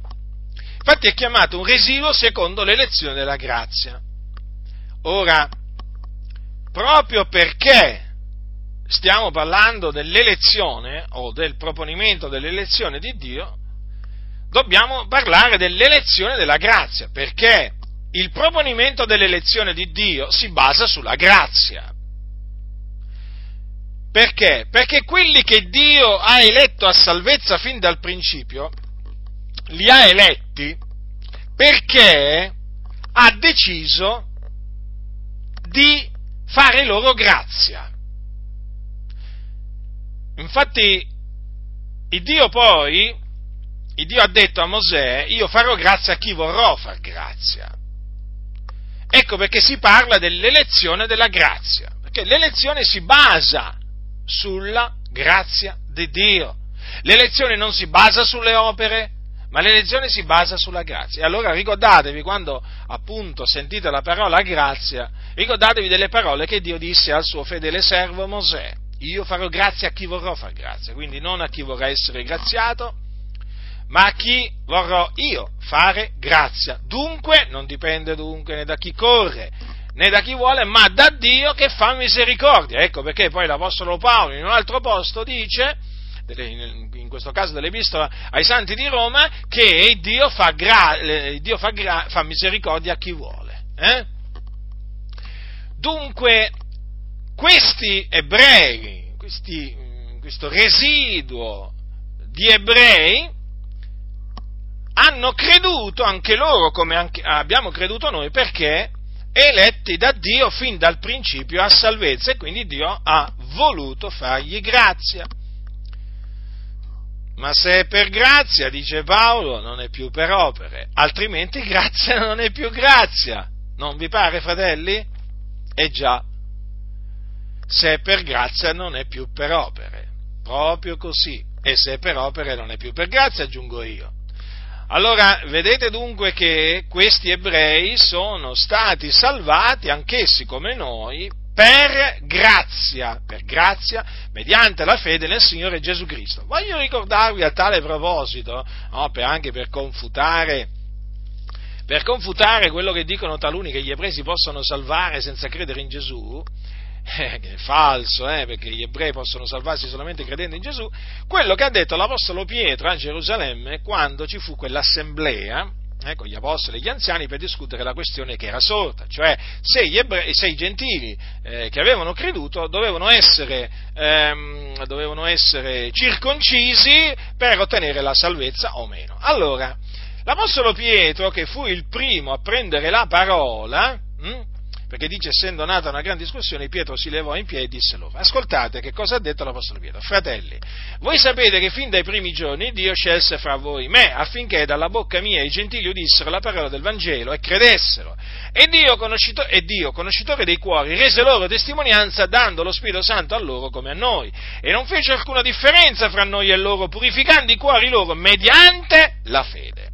Infatti è chiamato un residuo secondo l'elezione della grazia. Ora, proprio perché stiamo parlando dell'elezione o del proponimento dell'elezione di Dio, dobbiamo parlare dell'elezione della grazia, perché il proponimento dell'elezione di Dio si basa sulla grazia. Perché? Perché quelli che Dio ha eletto a salvezza fin dal principio li ha eletti perché ha deciso di fare loro grazia. Infatti, il Dio poi, il Dio ha detto a Mosè, io farò grazia a chi vorrò far grazia. Ecco perché si parla dell'elezione della grazia, perché l'elezione si basa sulla grazia di Dio. L'elezione non si basa sulle opere, ma l'elezione si basa sulla grazia. E allora ricordatevi, quando appunto sentite la parola grazia, ricordatevi delle parole che Dio disse al suo fedele servo Mosè. Io farò grazia a chi vorrò far grazia, quindi non a chi vorrà essere graziato, ma a chi vorrò io fare grazia. Dunque, non dipende dunque né da chi corre, né da chi vuole, ma da Dio che fa misericordia. Ecco perché poi l'Apostolo Paolo in un altro posto dice, in questo caso dell'epistola ai santi di Roma, che Dio fa, gra, Dio fa, gra, fa misericordia a chi vuole. Eh? Dunque, questi ebrei, questi, questo residuo di ebrei, hanno creduto anche loro, come anche abbiamo creduto noi, perché eletti da Dio fin dal principio a salvezza e quindi Dio ha voluto fargli grazia. Ma se è per grazia, dice Paolo, non è più per opere, altrimenti grazia non è più grazia. Non vi pare, fratelli? Eh già, se è per grazia non è più per opere, proprio così. E se è per opere non è più per grazia, aggiungo io. Allora, vedete dunque che questi ebrei sono stati salvati, anch'essi come noi, per grazia, per grazia, mediante la fede nel Signore Gesù Cristo. Voglio ricordarvi a tale proposito, no, per anche per confutare, per confutare quello che dicono taluni che gli ebrei si possono salvare senza credere in Gesù, eh, che è falso, eh, perché gli ebrei possono salvarsi solamente credendo in Gesù, quello che ha detto l'Apostolo Pietro a Gerusalemme quando ci fu quell'assemblea, eh, con gli apostoli e gli anziani per discutere la questione che era sorta, cioè se, ebrei, se i gentili eh, che avevano creduto dovevano essere, ehm, dovevano essere, circoncisi per ottenere la salvezza o meno. Allora, l'apostolo Pietro, che fu il primo a prendere la parola, hm, perché dice essendo nata una grande discussione, Pietro si levò in piedi e disse loro, ascoltate che cosa ha detto l'Apostolo Pietro, fratelli, voi sapete che fin dai primi giorni Dio scelse fra voi me affinché dalla bocca mia i gentili udissero la parola del Vangelo e credessero, e Dio, conoscitore, e Dio conoscitore dei cuori, rese loro testimonianza dando lo Spirito Santo a loro come a noi, e non fece alcuna differenza fra noi e loro, purificando i cuori loro mediante la fede.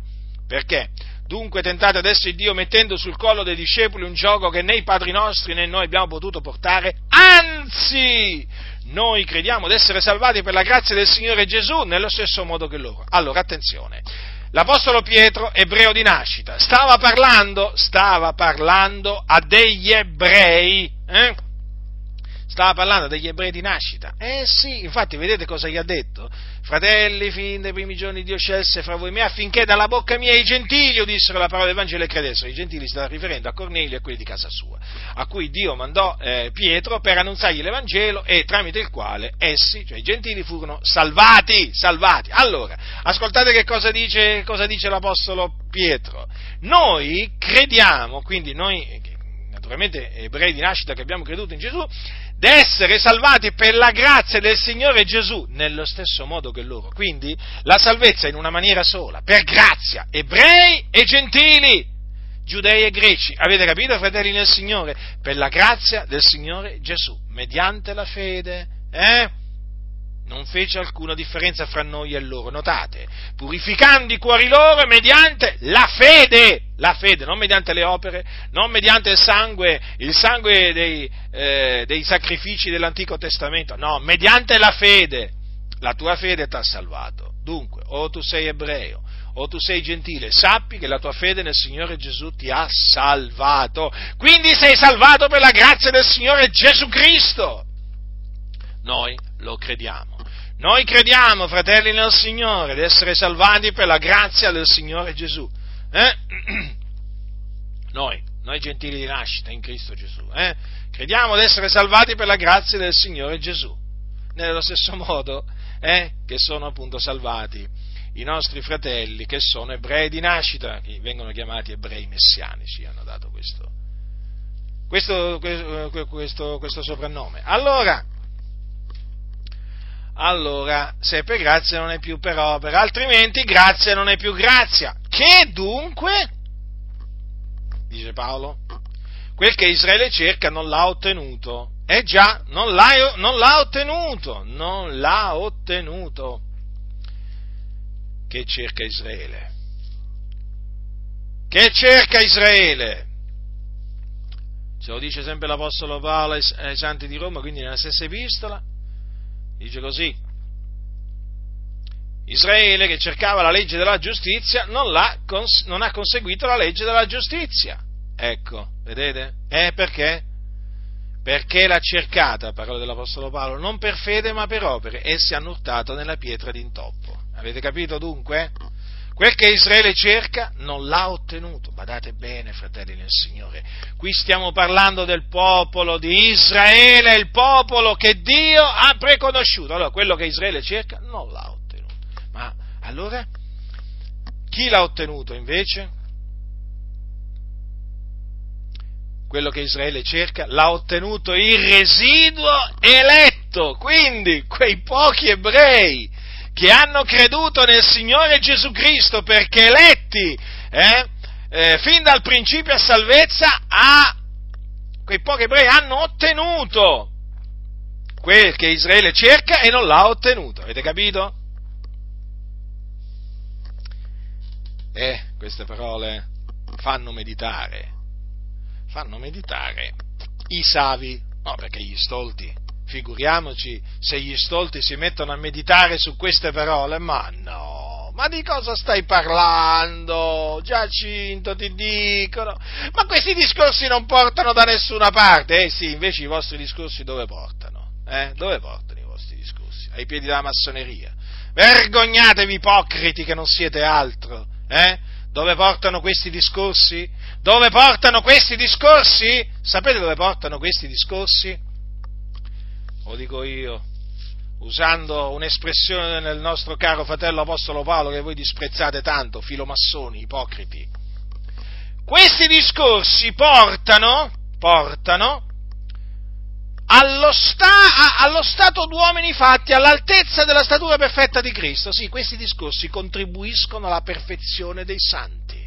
Perché? Dunque tentate adesso il Dio mettendo sul collo dei discepoli un gioco che né i padri nostri né noi abbiamo potuto portare, anzi, noi crediamo di essere salvati per la grazia del Signore Gesù nello stesso modo che loro. Allora, attenzione, l'Apostolo Pietro, ebreo di nascita, stava parlando, stava parlando a degli ebrei, eh? Stava parlando degli ebrei di nascita. Eh sì, infatti vedete cosa gli ha detto? Fratelli, fin dai primi giorni Dio scelse fra voi me affinché dalla bocca mia i gentili udissero la parola del Vangelo e credessero. I gentili si sta riferendo a Cornelio e a quelli di casa sua, a cui Dio mandò eh, Pietro per annunziargli l'Evangelo e tramite il quale essi, cioè i gentili, furono salvati, salvati. Allora, ascoltate che cosa dice, cosa dice l'Apostolo Pietro. Noi crediamo, quindi noi naturalmente ebrei di nascita che abbiamo creduto in Gesù, d'essere salvati per la grazia del Signore Gesù, nello stesso modo che loro. Quindi la salvezza in una maniera sola, per grazia, ebrei e gentili, giudei e greci. Avete capito, fratelli nel Signore? Per la grazia del Signore Gesù, mediante la fede. Eh? Non fece alcuna differenza fra noi e loro, notate, purificando i cuori loro mediante la fede, la fede, non mediante le opere, non mediante il sangue, il sangue dei, eh, dei sacrifici dell'Antico Testamento, no, mediante la fede, la tua fede ti ha salvato. Dunque, o tu sei ebreo, o tu sei gentile, sappi che la tua fede nel Signore Gesù ti ha salvato. Quindi sei salvato per la grazia del Signore Gesù Cristo. Noi lo crediamo. Noi crediamo, fratelli nel Signore, di essere salvati per la grazia del Signore Gesù. Eh? Noi, noi gentili di nascita in Cristo Gesù, eh? crediamo di essere salvati per la grazia del Signore Gesù. Nello stesso modo eh, che sono appunto salvati i nostri fratelli che sono ebrei di nascita, che vengono chiamati ebrei messianici, hanno dato questo, questo, questo, questo soprannome. Allora, allora se per grazia non è più per opera, altrimenti grazia non è più grazia. Che dunque, dice Paolo, quel che Israele cerca non l'ha ottenuto. Eh già, non l'ha, non l'ha ottenuto, non l'ha ottenuto. Che cerca Israele? Che cerca Israele? Ce lo dice sempre l'Apostolo Paolo ai santi di Roma, quindi nella stessa epistola Dice così. Israele che cercava la legge della giustizia non, non, ha conseguito la legge della giustizia. Ecco, vedete? Eh perché? Perché l'ha cercata, parola dell'Apostolo Paolo, non per fede ma per opere, e si hanno urtato nella pietra d'intoppo. Avete capito dunque? Quel che Israele cerca non l'ha ottenuto. Badate bene, fratelli nel Signore. Qui stiamo parlando del popolo di Israele, il popolo che Dio ha preconosciuto. Allora, quello che Israele cerca non l'ha ottenuto. Ma allora, chi l'ha ottenuto invece? Quello che Israele cerca l'ha ottenuto il residuo eletto. Quindi, quei pochi ebrei che hanno creduto nel Signore Gesù Cristo perché eletti eh, eh, fin dal principio a salvezza, a quei pochi ebrei hanno ottenuto quel che Israele cerca e non l'ha ottenuto. Avete capito? Eh, queste parole fanno meditare, fanno meditare i savi, no perché gli stolti Figuriamoci se gli stolti si mettono a meditare su queste parole, ma no, ma di cosa stai parlando? Giacinto ti dicono, ma questi discorsi non portano da nessuna parte, eh sì, invece i vostri discorsi dove portano? Eh? Dove portano i vostri discorsi? Ai piedi della massoneria. Vergognatevi ipocriti che non siete altro, eh? Dove portano questi discorsi? Dove portano questi discorsi? Sapete dove portano questi discorsi? Lo dico io, usando un'espressione del nostro caro fratello Apostolo Paolo che voi disprezzate tanto, filomassoni, ipocriti. Questi discorsi portano, portano allo, sta, allo stato d'uomini fatti all'altezza della statura perfetta di Cristo. Sì, questi discorsi contribuiscono alla perfezione dei santi.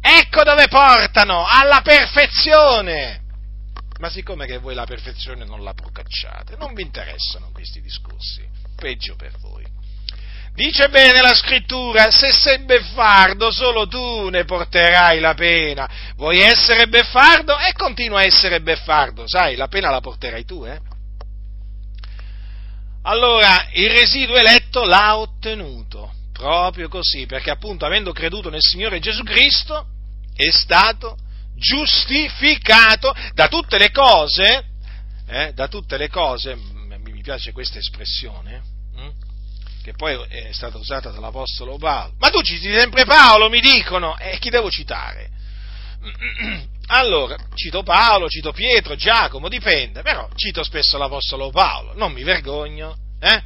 Ecco dove portano, alla perfezione ma siccome che voi la perfezione non la procacciate, non vi interessano questi discorsi, peggio per voi. Dice bene la scrittura, se sei beffardo solo tu ne porterai la pena. Vuoi essere beffardo? E continua a essere beffardo, sai, la pena la porterai tu, eh? Allora, il residuo eletto l'ha ottenuto, proprio così, perché appunto avendo creduto nel Signore Gesù Cristo è stato giustificato da tutte le cose, eh, da tutte le cose, mi piace questa espressione, che poi è stata usata dall'Apostolo Paolo. Ma tu citi sempre Paolo, mi dicono, e chi devo citare? Allora, cito Paolo, cito Pietro, Giacomo, dipende, però cito spesso l'Apostolo Paolo, non mi vergogno, eh?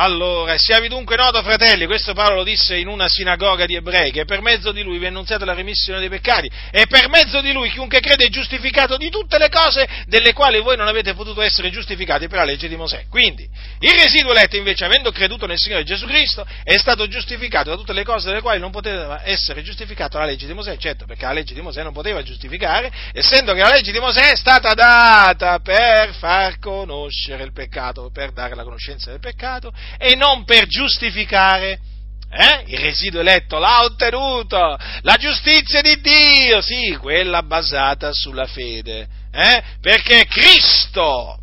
Allora, siavi dunque noto, fratelli, questo Paolo lo disse in una sinagoga di ebrei, che per mezzo di lui vi è annunziata la remissione dei peccati, e per mezzo di lui chiunque crede è giustificato di tutte le cose delle quali voi non avete potuto essere giustificati per la legge di Mosè. Quindi, il residuo eletto, invece, avendo creduto nel Signore Gesù Cristo, è stato giustificato da tutte le cose delle quali non poteva essere giustificato la legge di Mosè, certo, perché la legge di Mosè non poteva giustificare, essendo che la legge di Mosè è stata data per far conoscere il peccato, per dare la conoscenza del peccato, e non per giustificare. Eh? Il residuo eletto l'ha ottenuto, la giustizia di Dio, sì, quella basata sulla fede, eh? perché Cristo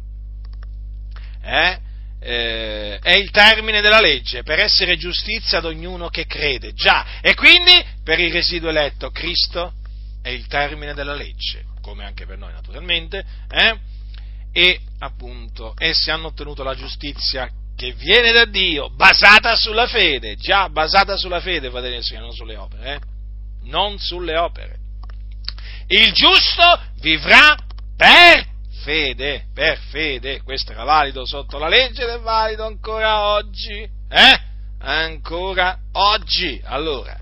eh? eh, è il termine della legge per essere giustizia ad ognuno che crede, già, e quindi per il residuo eletto Cristo è il termine della legge, come anche per noi naturalmente, eh? e appunto essi hanno ottenuto la giustizia che viene da Dio, basata sulla fede, già basata sulla fede, fratelli del Signore, non sulle opere, eh? non sulle opere. Il giusto vivrà per fede, per fede, questo era valido sotto la legge ed è valido ancora oggi, eh? Ancora oggi. Allora,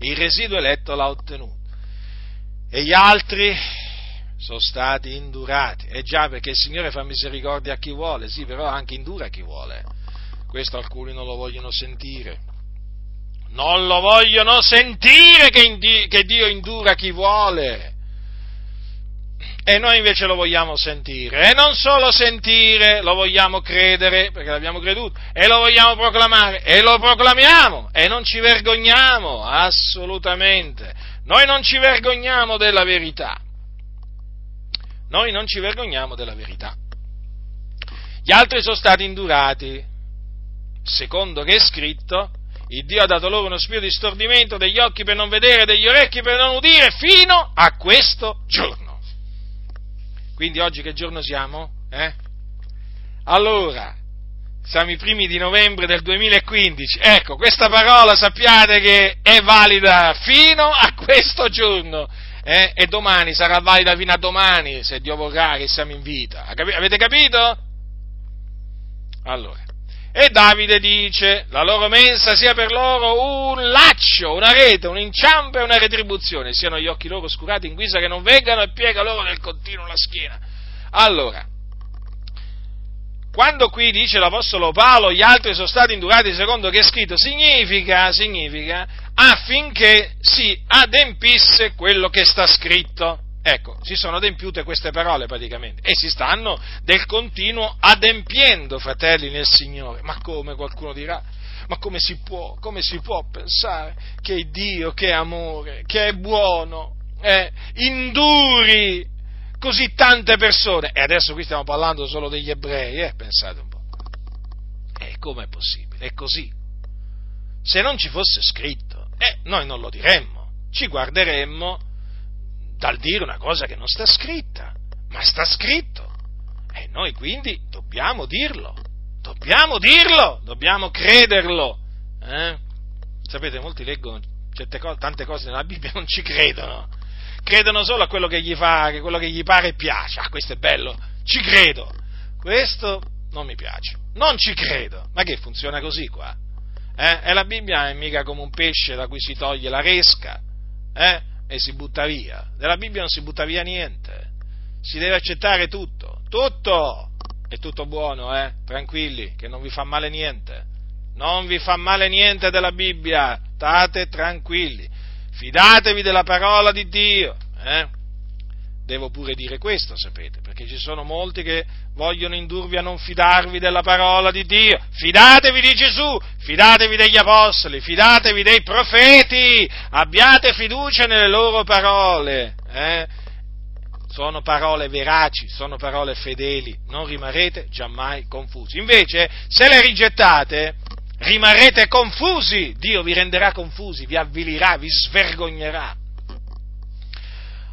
il residuo eletto l'ha ottenuto. E gli altri sono stati indurati. E già perché il Signore fa misericordia a chi vuole, sì, però anche indura chi vuole. Questo alcuni non lo vogliono sentire. Non lo vogliono sentire che, che Dio indura chi vuole. E noi invece lo vogliamo sentire. E non solo sentire, lo vogliamo credere, perché l'abbiamo creduto, e lo vogliamo proclamare, e lo proclamiamo, e non ci vergogniamo, assolutamente. Noi non ci vergogniamo della verità. Noi non ci vergogniamo della verità. Gli altri sono stati indurati, secondo che è scritto, il Dio ha dato loro uno spirito di stordimento degli occhi per non vedere, degli orecchi per non udire, fino a questo giorno. Quindi oggi che giorno siamo? Eh? Allora, siamo i primi di novembre del 2015. Ecco, questa parola sappiate che è valida fino a questo giorno. Eh? E domani sarà valida fino a domani, se Dio vorrà che siamo in vita. Avete capito? Allora, e Davide dice, la loro mensa sia per loro un laccio, una rete, un inciampo e una retribuzione, siano gli occhi loro oscurati in guisa che non vengano e piega loro nel continuo la schiena. Allora, quando qui dice l'Apostolo Paolo, gli altri sono stati indurati secondo che è scritto, significa, significa affinché si adempisse quello che sta scritto. Ecco, si sono adempiute queste parole praticamente e si stanno del continuo adempiendo, fratelli nel Signore. Ma come qualcuno dirà? Ma come si può, come si può pensare che Dio, che è amore, che è buono, eh, induri così tante persone? E adesso qui stiamo parlando solo degli ebrei, eh, pensate un po'. E come è possibile? È così. Se non ci fosse scritto, eh, noi non lo diremmo, ci guarderemmo dal dire una cosa che non sta scritta, ma sta scritto. E noi quindi dobbiamo dirlo, dobbiamo dirlo, dobbiamo crederlo. Eh? Sapete, molti leggono cose, tante cose nella Bibbia e non ci credono. Credono solo a quello che gli fa, che quello che gli pare e piace. Ah, questo è bello, ci credo. Questo non mi piace, non ci credo. Ma che funziona così qua? Eh? E la Bibbia è mica come un pesce da cui si toglie la resca. Eh? E si butta via. Della Bibbia non si butta via niente. Si deve accettare tutto. Tutto! È tutto buono, eh? Tranquilli, che non vi fa male niente. Non vi fa male niente della Bibbia. State tranquilli. Fidatevi della parola di Dio. Eh? Devo pure dire questo, sapete, perché ci sono molti che vogliono indurvi a non fidarvi della parola di Dio. Fidatevi di Gesù, fidatevi degli apostoli, fidatevi dei profeti, abbiate fiducia nelle loro parole. Eh? Sono parole veraci, sono parole fedeli, non rimarrete giammai confusi. Invece, se le rigettate, rimarrete confusi, Dio vi renderà confusi, vi avvilirà, vi svergognerà.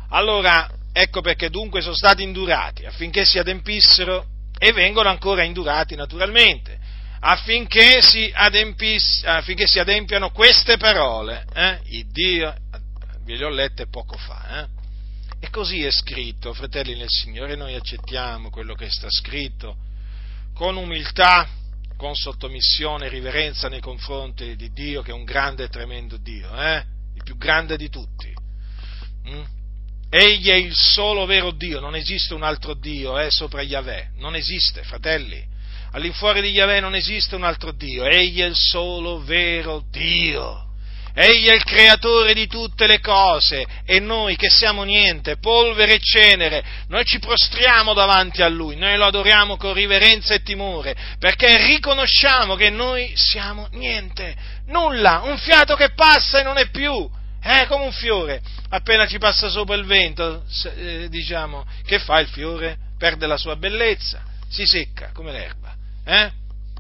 Allora, ecco perché dunque sono stati indurati, affinché si adempissero e vengono ancora indurati naturalmente, affinché si, affinché si adempiano queste parole. Eh? Il Dio, ve le ho lette poco fa, eh? E così è scritto, fratelli nel Signore, noi accettiamo quello che sta scritto con umiltà, con sottomissione riverenza nei confronti di Dio, che è un grande e tremendo Dio, eh? il più grande di tutti. Mm? Egli è il solo vero Dio, non esiste un altro Dio eh, sopra Yahweh, non esiste, fratelli. All'infuori di Yahweh non esiste un altro Dio, egli è il solo vero Dio. Egli è il creatore di tutte le cose e noi che siamo niente, polvere e cenere, noi ci prostriamo davanti a Lui, noi lo adoriamo con riverenza e timore, perché riconosciamo che noi siamo niente, nulla, un fiato che passa e non è più, è come un fiore, appena ci passa sopra il vento, eh, diciamo, che fa il fiore? Perde la sua bellezza, si secca come l'erba, eh?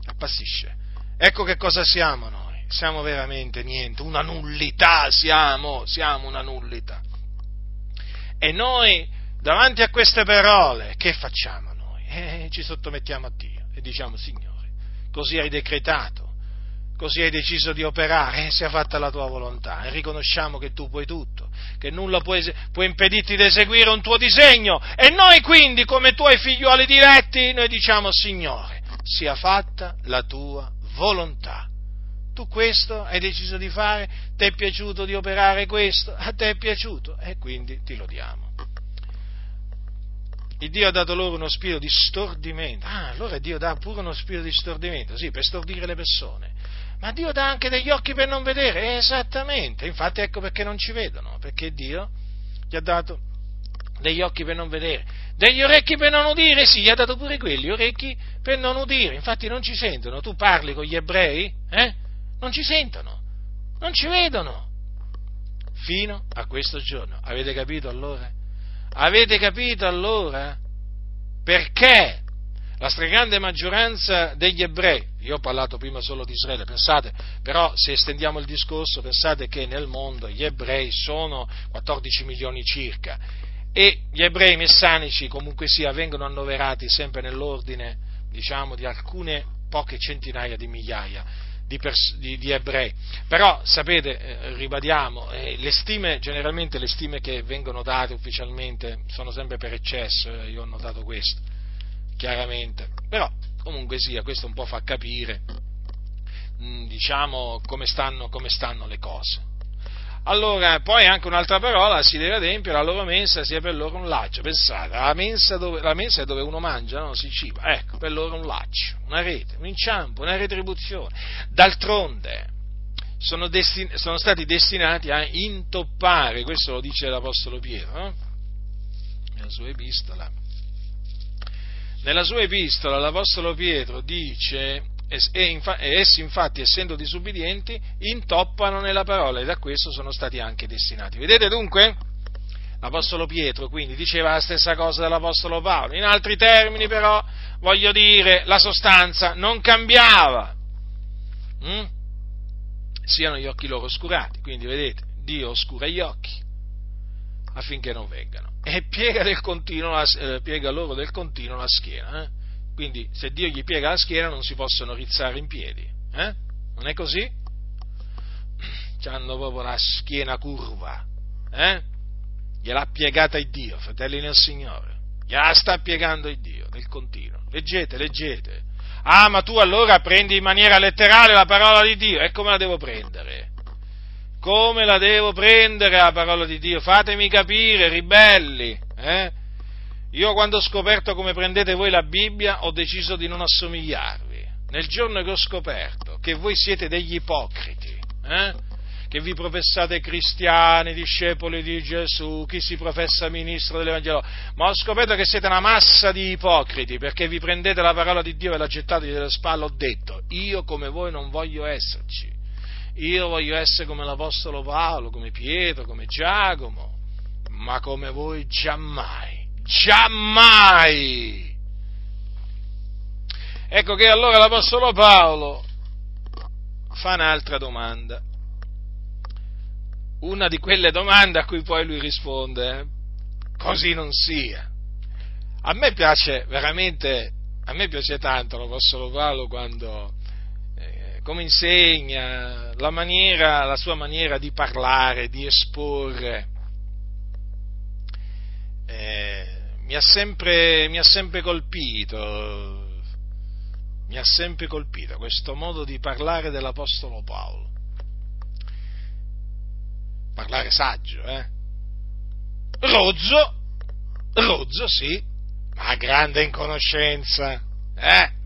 appassisce. Ecco che cosa siamo noi siamo veramente niente, una nullità siamo, siamo una nullità. E noi, davanti a queste parole, che facciamo noi? Eh, ci sottomettiamo a Dio e diciamo, Signore, così hai decretato, così hai deciso di operare, eh, sia fatta la tua volontà, e riconosciamo che tu puoi tutto, che nulla può, può impedirti di eseguire un tuo disegno, e noi quindi, come tuoi figlioli diretti, noi diciamo, Signore, sia fatta la tua volontà. Tu questo hai deciso di fare, ti è piaciuto di operare questo, a te è piaciuto? E quindi ti lo diamo. Il Dio ha dato loro uno spirito di stordimento. Ah, allora Dio dà pure uno spirito di stordimento, sì, per stordire le persone. Ma Dio dà anche degli occhi per non vedere, esattamente. Infatti ecco perché non ci vedono, perché Dio gli ha dato degli occhi per non vedere, degli orecchi per non udire, sì, gli ha dato pure quelli, orecchi per non udire, infatti non ci sentono. Tu parli con gli ebrei, eh? non ci sentono, non ci vedono. Fino a questo giorno. Avete capito allora? Avete capito allora perché la stragrande maggioranza degli ebrei, io ho parlato prima solo di Israele, pensate, però se estendiamo il discorso, pensate che nel mondo gli ebrei sono 14 milioni circa e gli ebrei messanici comunque sia vengono annoverati sempre nell'ordine, diciamo, di alcune poche centinaia di migliaia di, pers- di, di ebrei. Però sapete, eh, ribadiamo, eh, le stime, generalmente le stime che vengono date ufficialmente sono sempre per eccesso, eh, io ho notato questo, chiaramente. Però comunque sia, questo un po' fa capire, diciamo, come stanno, come stanno le cose. Allora, poi anche un'altra parola, si deve adempiere, la loro mensa sia per loro un laccio. Pensate, la mensa, dove, la mensa è dove uno mangia, no? si ciba. Ecco, per loro un laccio, una rete, un inciampo, una retribuzione. D'altronde, sono, destin- sono stati destinati a intoppare, questo lo dice l'Apostolo Pietro, no? nella sua epistola. Nella sua epistola l'Apostolo Pietro dice e, e essi infatti, essendo disubbidienti, intoppano nella parola e da questo sono stati anche destinati. Vedete dunque? L'Apostolo Pietro quindi diceva la stessa cosa dell'Apostolo Paolo, in altri termini però voglio dire la sostanza non cambiava, mm? siano gli occhi loro oscurati, quindi vedete, Dio oscura gli occhi affinché non vengano e piega, continuo, eh, piega loro del continuo la schiena. Eh? Quindi se Dio gli piega la schiena non si possono rizzare in piedi. Eh? Non è così? Hanno proprio la schiena curva. Eh? Gliel'ha piegata il Dio, fratelli nel Signore. Gliela sta piegando il Dio del continuo. Leggete, leggete. Ah, ma tu allora prendi in maniera letterale la parola di Dio. E come la devo prendere? Come la devo prendere la parola di Dio? Fatemi capire, ribelli. Eh? Io quando ho scoperto come prendete voi la Bibbia ho deciso di non assomigliarvi. Nel giorno che ho scoperto che voi siete degli ipocriti, eh? che vi professate cristiani, discepoli di Gesù, chi si professa ministro dell'Evangelo, ma ho scoperto che siete una massa di ipocriti perché vi prendete la parola di Dio e la gettate delle spalle. Ho detto, io come voi non voglio esserci. Io voglio essere come l'Apostolo Paolo, come Pietro, come Giacomo, ma come voi giammai, giammai! Ecco che allora l'Apostolo Paolo fa un'altra domanda, una di quelle domande a cui poi lui risponde, eh? così non sia. A me piace veramente, a me piace tanto l'Apostolo Paolo quando, come insegna, la, maniera, la sua maniera di parlare, di esporre, eh, mi, ha sempre, mi ha sempre colpito, mi ha sempre colpito questo modo di parlare dell'Apostolo Paolo. Parlare saggio, eh? Rozzo, rozzo sì, ma grande in conoscenza, eh?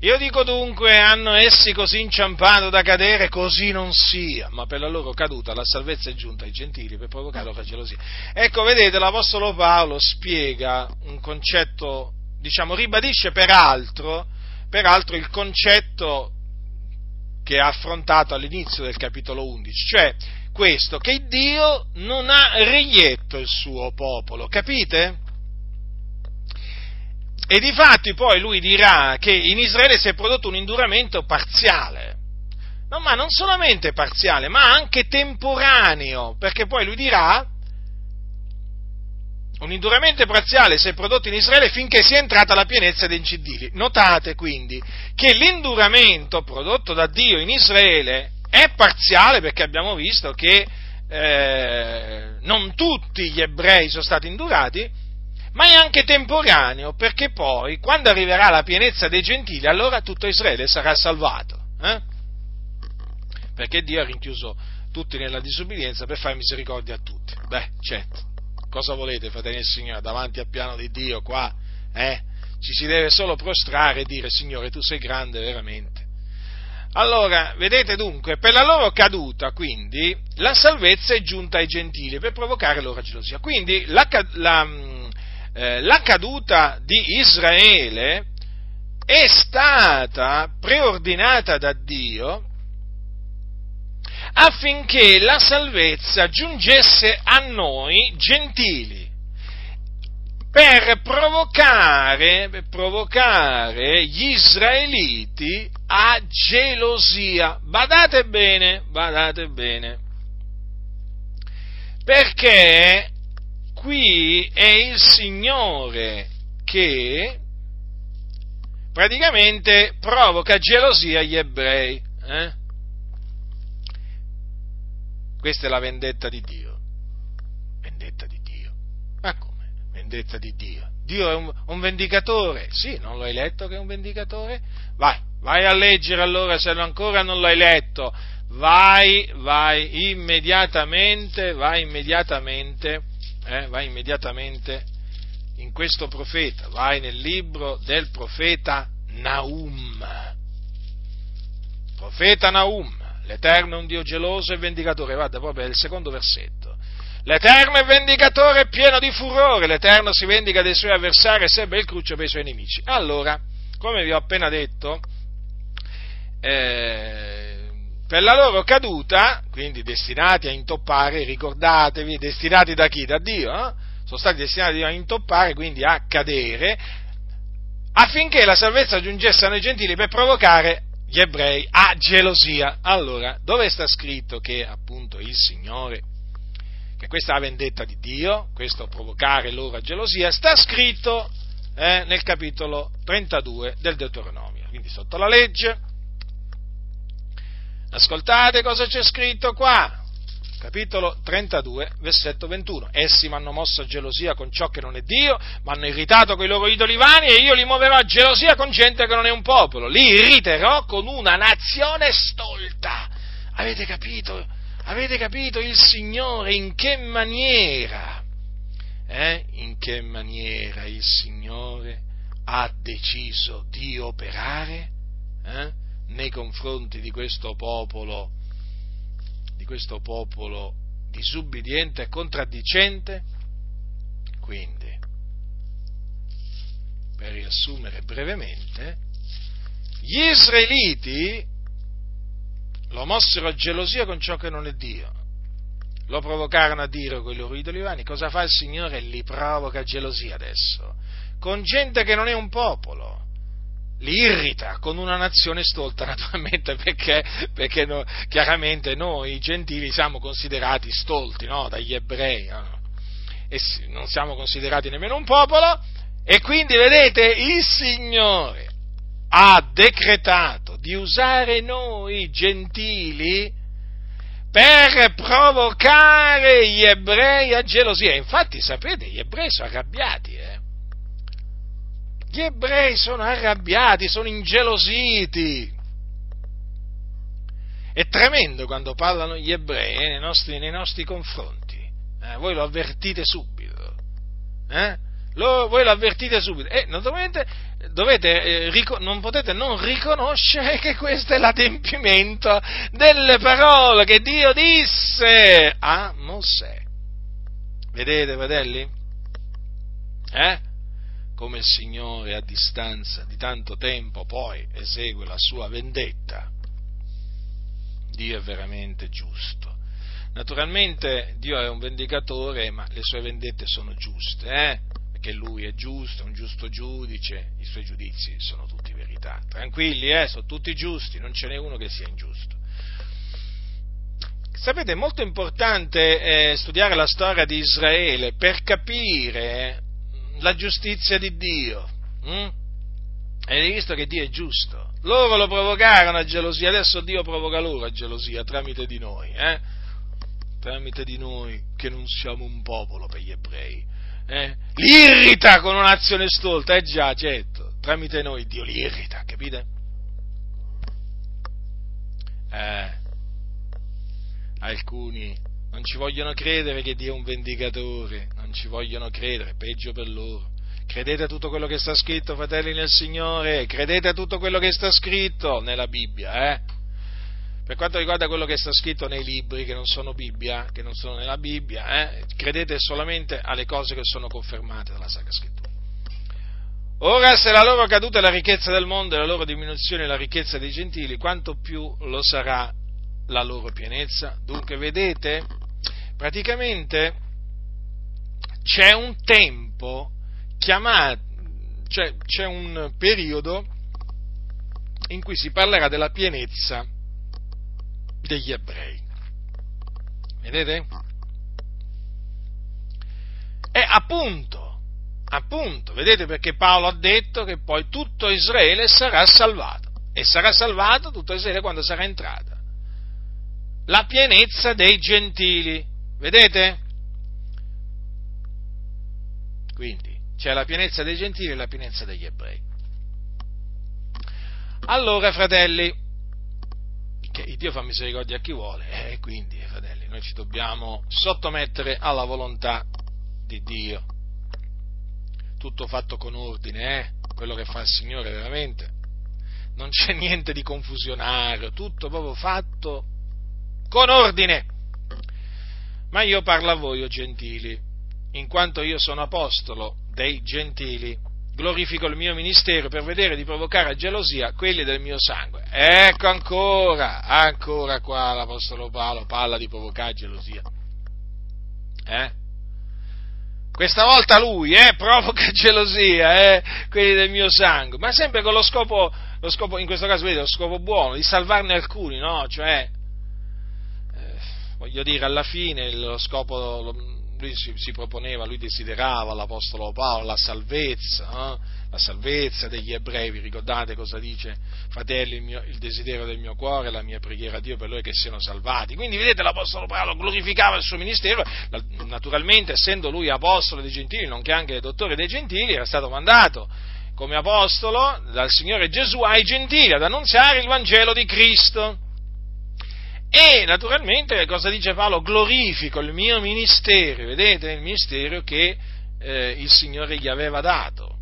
Io dico dunque, hanno essi così inciampato da cadere, così non sia, ma per la loro caduta la salvezza è giunta ai gentili per provocare la gelosia. Ecco, vedete, l'Apostolo Paolo spiega un concetto diciamo, ribadisce peraltro, peraltro il concetto che ha affrontato all'inizio del capitolo 11, cioè questo, che Dio non ha reietto il suo popolo, capite? E difatti poi lui dirà che in Israele si è prodotto un induramento parziale, no, ma non solamente parziale, ma anche temporaneo, perché poi lui dirà un induramento parziale si è prodotto in Israele finché sia entrata la pienezza dei gentili. Notate quindi che l'induramento prodotto da Dio in Israele è parziale perché abbiamo visto che eh, non tutti gli ebrei sono stati indurati, ma è anche temporaneo perché poi quando arriverà la pienezza dei gentili allora tutto Israele sarà salvato. Eh? Perché Dio ha rinchiuso tutti nella disubbidienza per fare misericordia a tutti. Beh, certo Cosa volete, fratelli del Signore, davanti al piano di Dio qua? Eh? Ci si deve solo prostrare e dire, Signore, tu sei grande veramente. Allora, vedete dunque, per la loro caduta, quindi, la salvezza è giunta ai gentili per provocare loro gelosia. Quindi, la, la, eh, la caduta di Israele è stata preordinata da Dio affinché la salvezza giungesse a noi gentili per provocare, per provocare gli israeliti a gelosia. Badate bene, badate bene, perché qui è il Signore che praticamente provoca gelosia agli ebrei. Eh? Questa è la vendetta di Dio. Vendetta di Dio. Ma come? Vendetta di Dio. Dio è un, un vendicatore. Sì, non l'hai letto che è un vendicatore? Vai, vai a leggere allora se ancora non l'hai letto. Vai, vai immediatamente, vai immediatamente, eh, vai immediatamente in questo profeta, vai nel libro del profeta Naum. Profeta Naum L'Eterno è un Dio geloso e vendicatore, guarda proprio è il secondo versetto. L'Eterno è vendicatore pieno di furore, l'Eterno si vendica dei suoi avversari e serve il cruccio per i suoi nemici. Allora, come vi ho appena detto, eh, per la loro caduta, quindi destinati a intoppare, ricordatevi, destinati da chi? Da Dio, eh? sono stati destinati a intoppare, quindi a cadere, affinché la salvezza giungesse ai gentili per provocare gli ebrei a gelosia. Allora, dove sta scritto che appunto il Signore, che questa è la vendetta di Dio, questo provocare loro a gelosia, sta scritto eh, nel capitolo 32 del Deuteronomio, quindi sotto la legge. Ascoltate cosa c'è scritto qua capitolo 32, versetto 21. Essi mi hanno mosso a gelosia con ciò che non è Dio, mi hanno irritato con i loro idoli vani e io li muoverò a gelosia con gente che non è un popolo. Li irriterò con una nazione stolta. Avete capito? Avete capito il Signore in che maniera? Eh? In che maniera il Signore ha deciso di operare? Eh? Nei confronti di questo popolo, di questo popolo disubbidiente e contraddicente? Quindi, per riassumere brevemente, gli israeliti lo mossero a gelosia con ciò che non è Dio, lo provocarono a dire con i loro idoli vani, cosa fa il Signore? Li provoca gelosia adesso, con gente che non è un popolo, li irrita con una nazione stolta, naturalmente, perché, perché no, chiaramente noi gentili siamo considerati stolti no? dagli ebrei, no? e non siamo considerati nemmeno un popolo, e quindi vedete il Signore ha decretato di usare noi gentili per provocare gli ebrei a gelosia. Infatti, sapete, gli ebrei sono arrabbiati, eh? Gli ebrei sono arrabbiati, sono ingelositi. È tremendo quando parlano gli ebrei eh, nei, nostri, nei, nostri, confronti. Eh, voi lo avvertite subito. Eh? Lo, voi lo avvertite subito. E naturalmente dovete, eh, ric- non potete non riconoscere che questo è l'adempimento delle parole che Dio disse a Mosè. Vedete, fratelli? Eh? Come il Signore a distanza di tanto tempo poi esegue la sua vendetta. Dio è veramente giusto. Naturalmente Dio è un vendicatore, ma le sue vendette sono giuste, eh? che lui è giusto, è un giusto giudice, i suoi giudizi sono tutti verità. Tranquilli, eh, sono tutti giusti, non ce n'è uno che sia ingiusto. Sapete, è molto importante eh, studiare la storia di Israele per capire la giustizia di Dio. Hm? Avete visto che Dio è giusto? Loro lo provocarono a gelosia, adesso Dio provoca loro a gelosia tramite di noi, eh? tramite di noi che non siamo un popolo per gli ebrei eh, li con un'azione stolta, eh già, certo, tramite noi Dio li irrita, capite? Eh, alcuni non ci vogliono credere che Dio è un vendicatore, non ci vogliono credere, peggio per loro. Credete a tutto quello che sta scritto, fratelli nel Signore, credete a tutto quello che sta scritto nella Bibbia, eh? Per quanto riguarda quello che sta scritto nei libri che non sono Bibbia, che non sono nella Bibbia, eh, credete solamente alle cose che sono confermate dalla Sacra Scrittura. Ora, se la loro caduta è la ricchezza del mondo e la loro diminuzione è la ricchezza dei gentili, quanto più lo sarà la loro pienezza? Dunque, vedete, praticamente c'è un tempo chiamato, cioè c'è un periodo in cui si parlerà della pienezza degli ebrei. Vedete? E appunto, appunto, vedete perché Paolo ha detto che poi tutto Israele sarà salvato. E sarà salvato tutto Israele quando sarà entrata. La pienezza dei gentili. Vedete? Quindi c'è la pienezza dei gentili e la pienezza degli ebrei. Allora, fratelli, che Dio fa misericordia a chi vuole e eh, quindi, fratelli, noi ci dobbiamo sottomettere alla volontà di Dio. Tutto fatto con ordine, eh? quello che fa il Signore veramente. Non c'è niente di confusionario, tutto proprio fatto con ordine. Ma io parlo a voi, o gentili, in quanto io sono apostolo dei gentili glorifico il mio ministero per vedere di provocare a gelosia quelli del mio sangue. Ecco ancora, ancora qua l'Apostolo Paolo parla di provocare gelosia. Eh? Questa volta lui eh, provoca gelosia, eh, quelli del mio sangue, ma sempre con lo scopo, lo scopo in questo caso vedete, lo scopo buono, di salvarne alcuni, no? Cioè, eh, voglio dire, alla fine lo scopo, lo, lui si, si, proponeva, lui desiderava l'Apostolo Paolo la salvezza, eh? la salvezza degli ebrei, vi ricordate cosa dice, fratelli, il, mio, il, desiderio del mio cuore, la mia preghiera a Dio per loro che siano salvati. Quindi vedete l'Apostolo Paolo glorificava il suo ministero, naturalmente essendo lui apostolo dei gentili, nonché anche dottore dei gentili, era stato mandato come apostolo dal Signore Gesù ai gentili ad annunziare il Vangelo di Cristo. E naturalmente cosa dice Paolo? Glorifico il mio ministero, vedete il ministero che eh, il Signore gli aveva dato.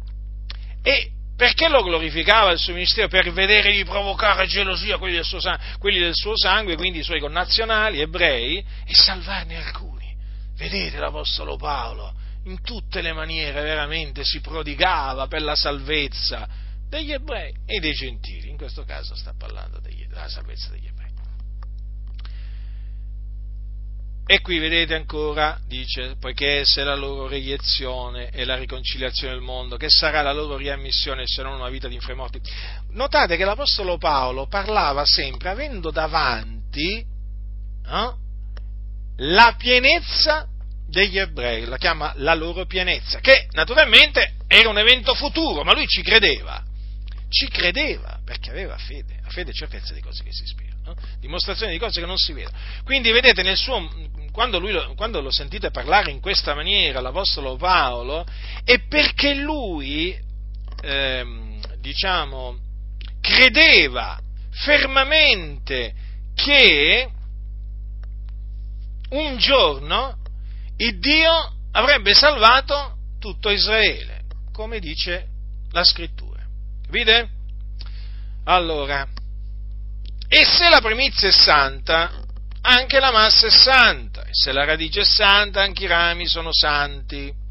E Perché lo glorificava il suo ministero? Per vedere di provocare gelosia quelli del, suo, quelli del suo sangue, quindi i suoi connazionali ebrei, e salvarne alcuni. Vedete l'Apostolo Paolo, in tutte le maniere veramente si prodigava per la salvezza degli ebrei e dei gentili. In questo caso sta parlando della salvezza degli ebrei. E qui vedete ancora, dice, poiché se la loro reiezione e la riconciliazione del mondo, che sarà la loro riammissione se non una vita di infremorti. Notate che l'Apostolo Paolo parlava sempre avendo davanti eh, la pienezza degli ebrei, la chiama la loro pienezza, che naturalmente era un evento futuro, ma lui ci credeva, ci credeva perché aveva fede, la fede è certezza di cose che si ispira, no? dimostrazione di cose che non si vedono. Quindi vedete nel suo, quando, lui, quando lo sentite parlare in questa maniera, l'Apostolo Paolo, è perché lui, ehm, diciamo, credeva fermamente che un giorno il Dio avrebbe salvato tutto Israele, come dice la scrittura. Capite? Allora, e se la primizia è santa, anche la massa è santa, e se la radice è santa, anche i rami sono santi.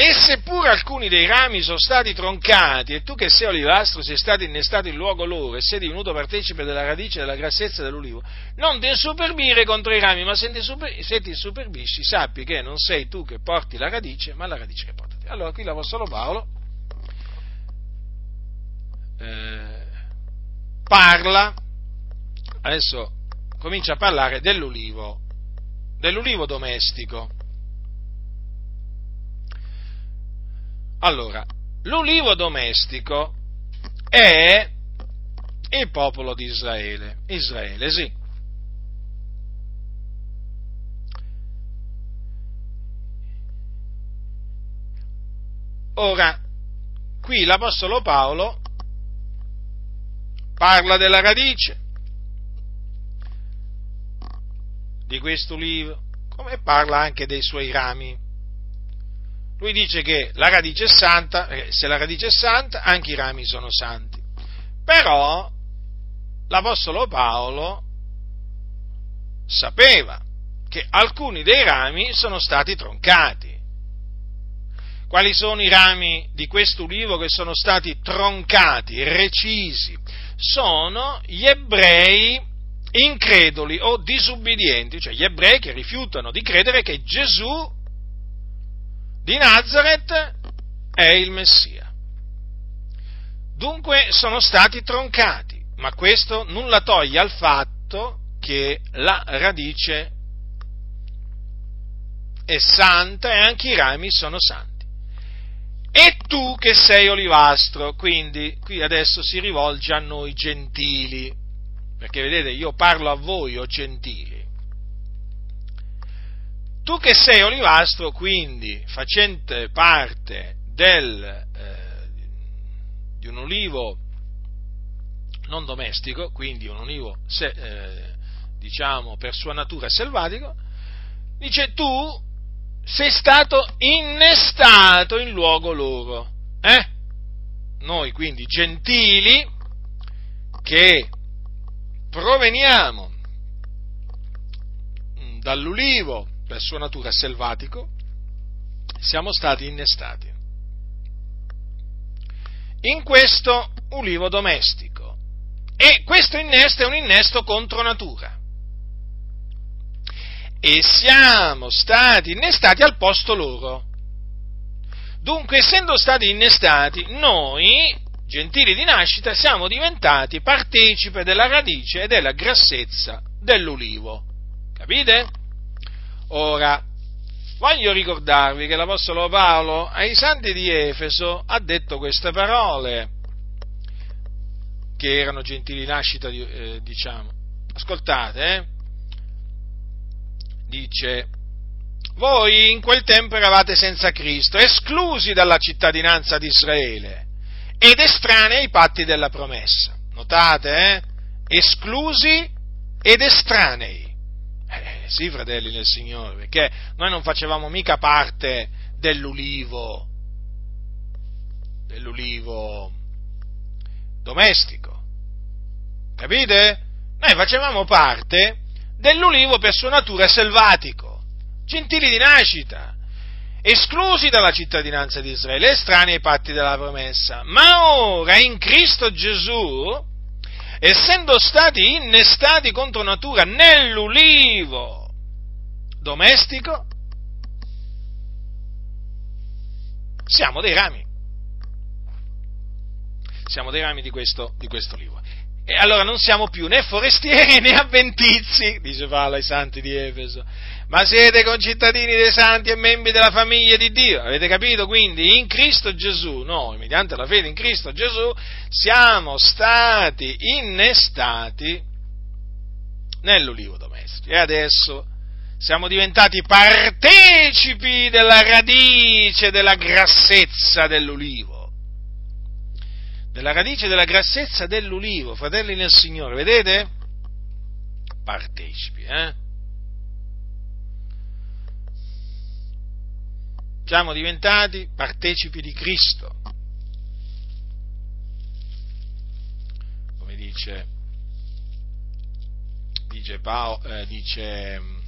E seppure alcuni dei rami sono stati troncati, e tu che sei olivastro sei stato innestato in luogo loro, e sei divenuto partecipe della radice della grassezza dell'ulivo, non ti insuperbire contro i rami, ma se ti, super, se ti superbisci, sappi che non sei tu che porti la radice, ma la radice che porta te. Allora qui l'Apostolo Paolo eh, parla, adesso comincia a parlare dell'ulivo, dell'ulivo domestico. Allora, l'ulivo domestico è il popolo di Israele, Israele sì. Ora, qui l'Apostolo Paolo parla della radice di questo ulivo, come parla anche dei suoi rami. Lui dice che la radice è santa, eh, se la radice è santa, anche i rami sono santi. Però l'Apostolo Paolo sapeva che alcuni dei rami sono stati troncati. Quali sono i rami di questo ulivo che sono stati troncati, recisi, sono gli ebrei increduli o disubbidienti, cioè gli ebrei che rifiutano di credere che Gesù di Nazareth è il Messia. Dunque sono stati troncati, ma questo nulla toglie al fatto che la radice è santa e anche i rami sono santi e tu che sei olivastro, quindi qui adesso si rivolge a noi gentili, perché vedete io parlo a voi o gentili. Tu che sei olivastro, quindi facente parte del, eh, di un olivo non domestico, quindi un olivo se, eh, diciamo per sua natura selvatico, dice tu sei stato innestato in luogo loro. Eh? Noi quindi gentili che proveniamo dall'ulivo per sua natura selvatico, siamo stati innestati in questo ulivo domestico. E questo innesto è un innesto contro natura e siamo stati innestati al posto loro. Dunque, essendo stati innestati, noi, gentili di nascita, siamo diventati partecipe della radice e della grassezza dell'ulivo. Capite? Ora, voglio ricordarvi che l'Apostolo Paolo ai santi di Efeso ha detto queste parole, che erano gentili di nascita, eh, diciamo. Ascoltate, eh? Dice, voi in quel tempo eravate senza Cristo, esclusi dalla cittadinanza di Israele ed estranei ai patti della promessa. Notate, eh? Esclusi ed estranei. Eh, sì, fratelli nel Signore, perché noi non facevamo mica parte dell'ulivo, dell'ulivo domestico. Capite? Noi facevamo parte dell'ulivo per sua natura selvatico, gentili di nascita, esclusi dalla cittadinanza di Israele, estranei ai patti della promessa. Ma ora in Cristo Gesù, essendo stati innestati contro natura nell'ulivo domestico, siamo dei rami. Siamo dei rami di questo, di questo olivo. E allora non siamo più né forestieri né avventizi, dice Paolo ai santi di Efeso, ma siete concittadini dei santi e membri della famiglia di Dio. Avete capito? Quindi in Cristo Gesù, noi, mediante la fede in Cristo Gesù, siamo stati innestati nell'ulivo domestico. E adesso siamo diventati partecipi della radice della grassezza dell'ulivo della radice della grassezza dell'ulivo, fratelli nel Signore, vedete? Partecipi, eh? Siamo diventati partecipi di Cristo. Come dice, dice, Paolo, eh, dice mm,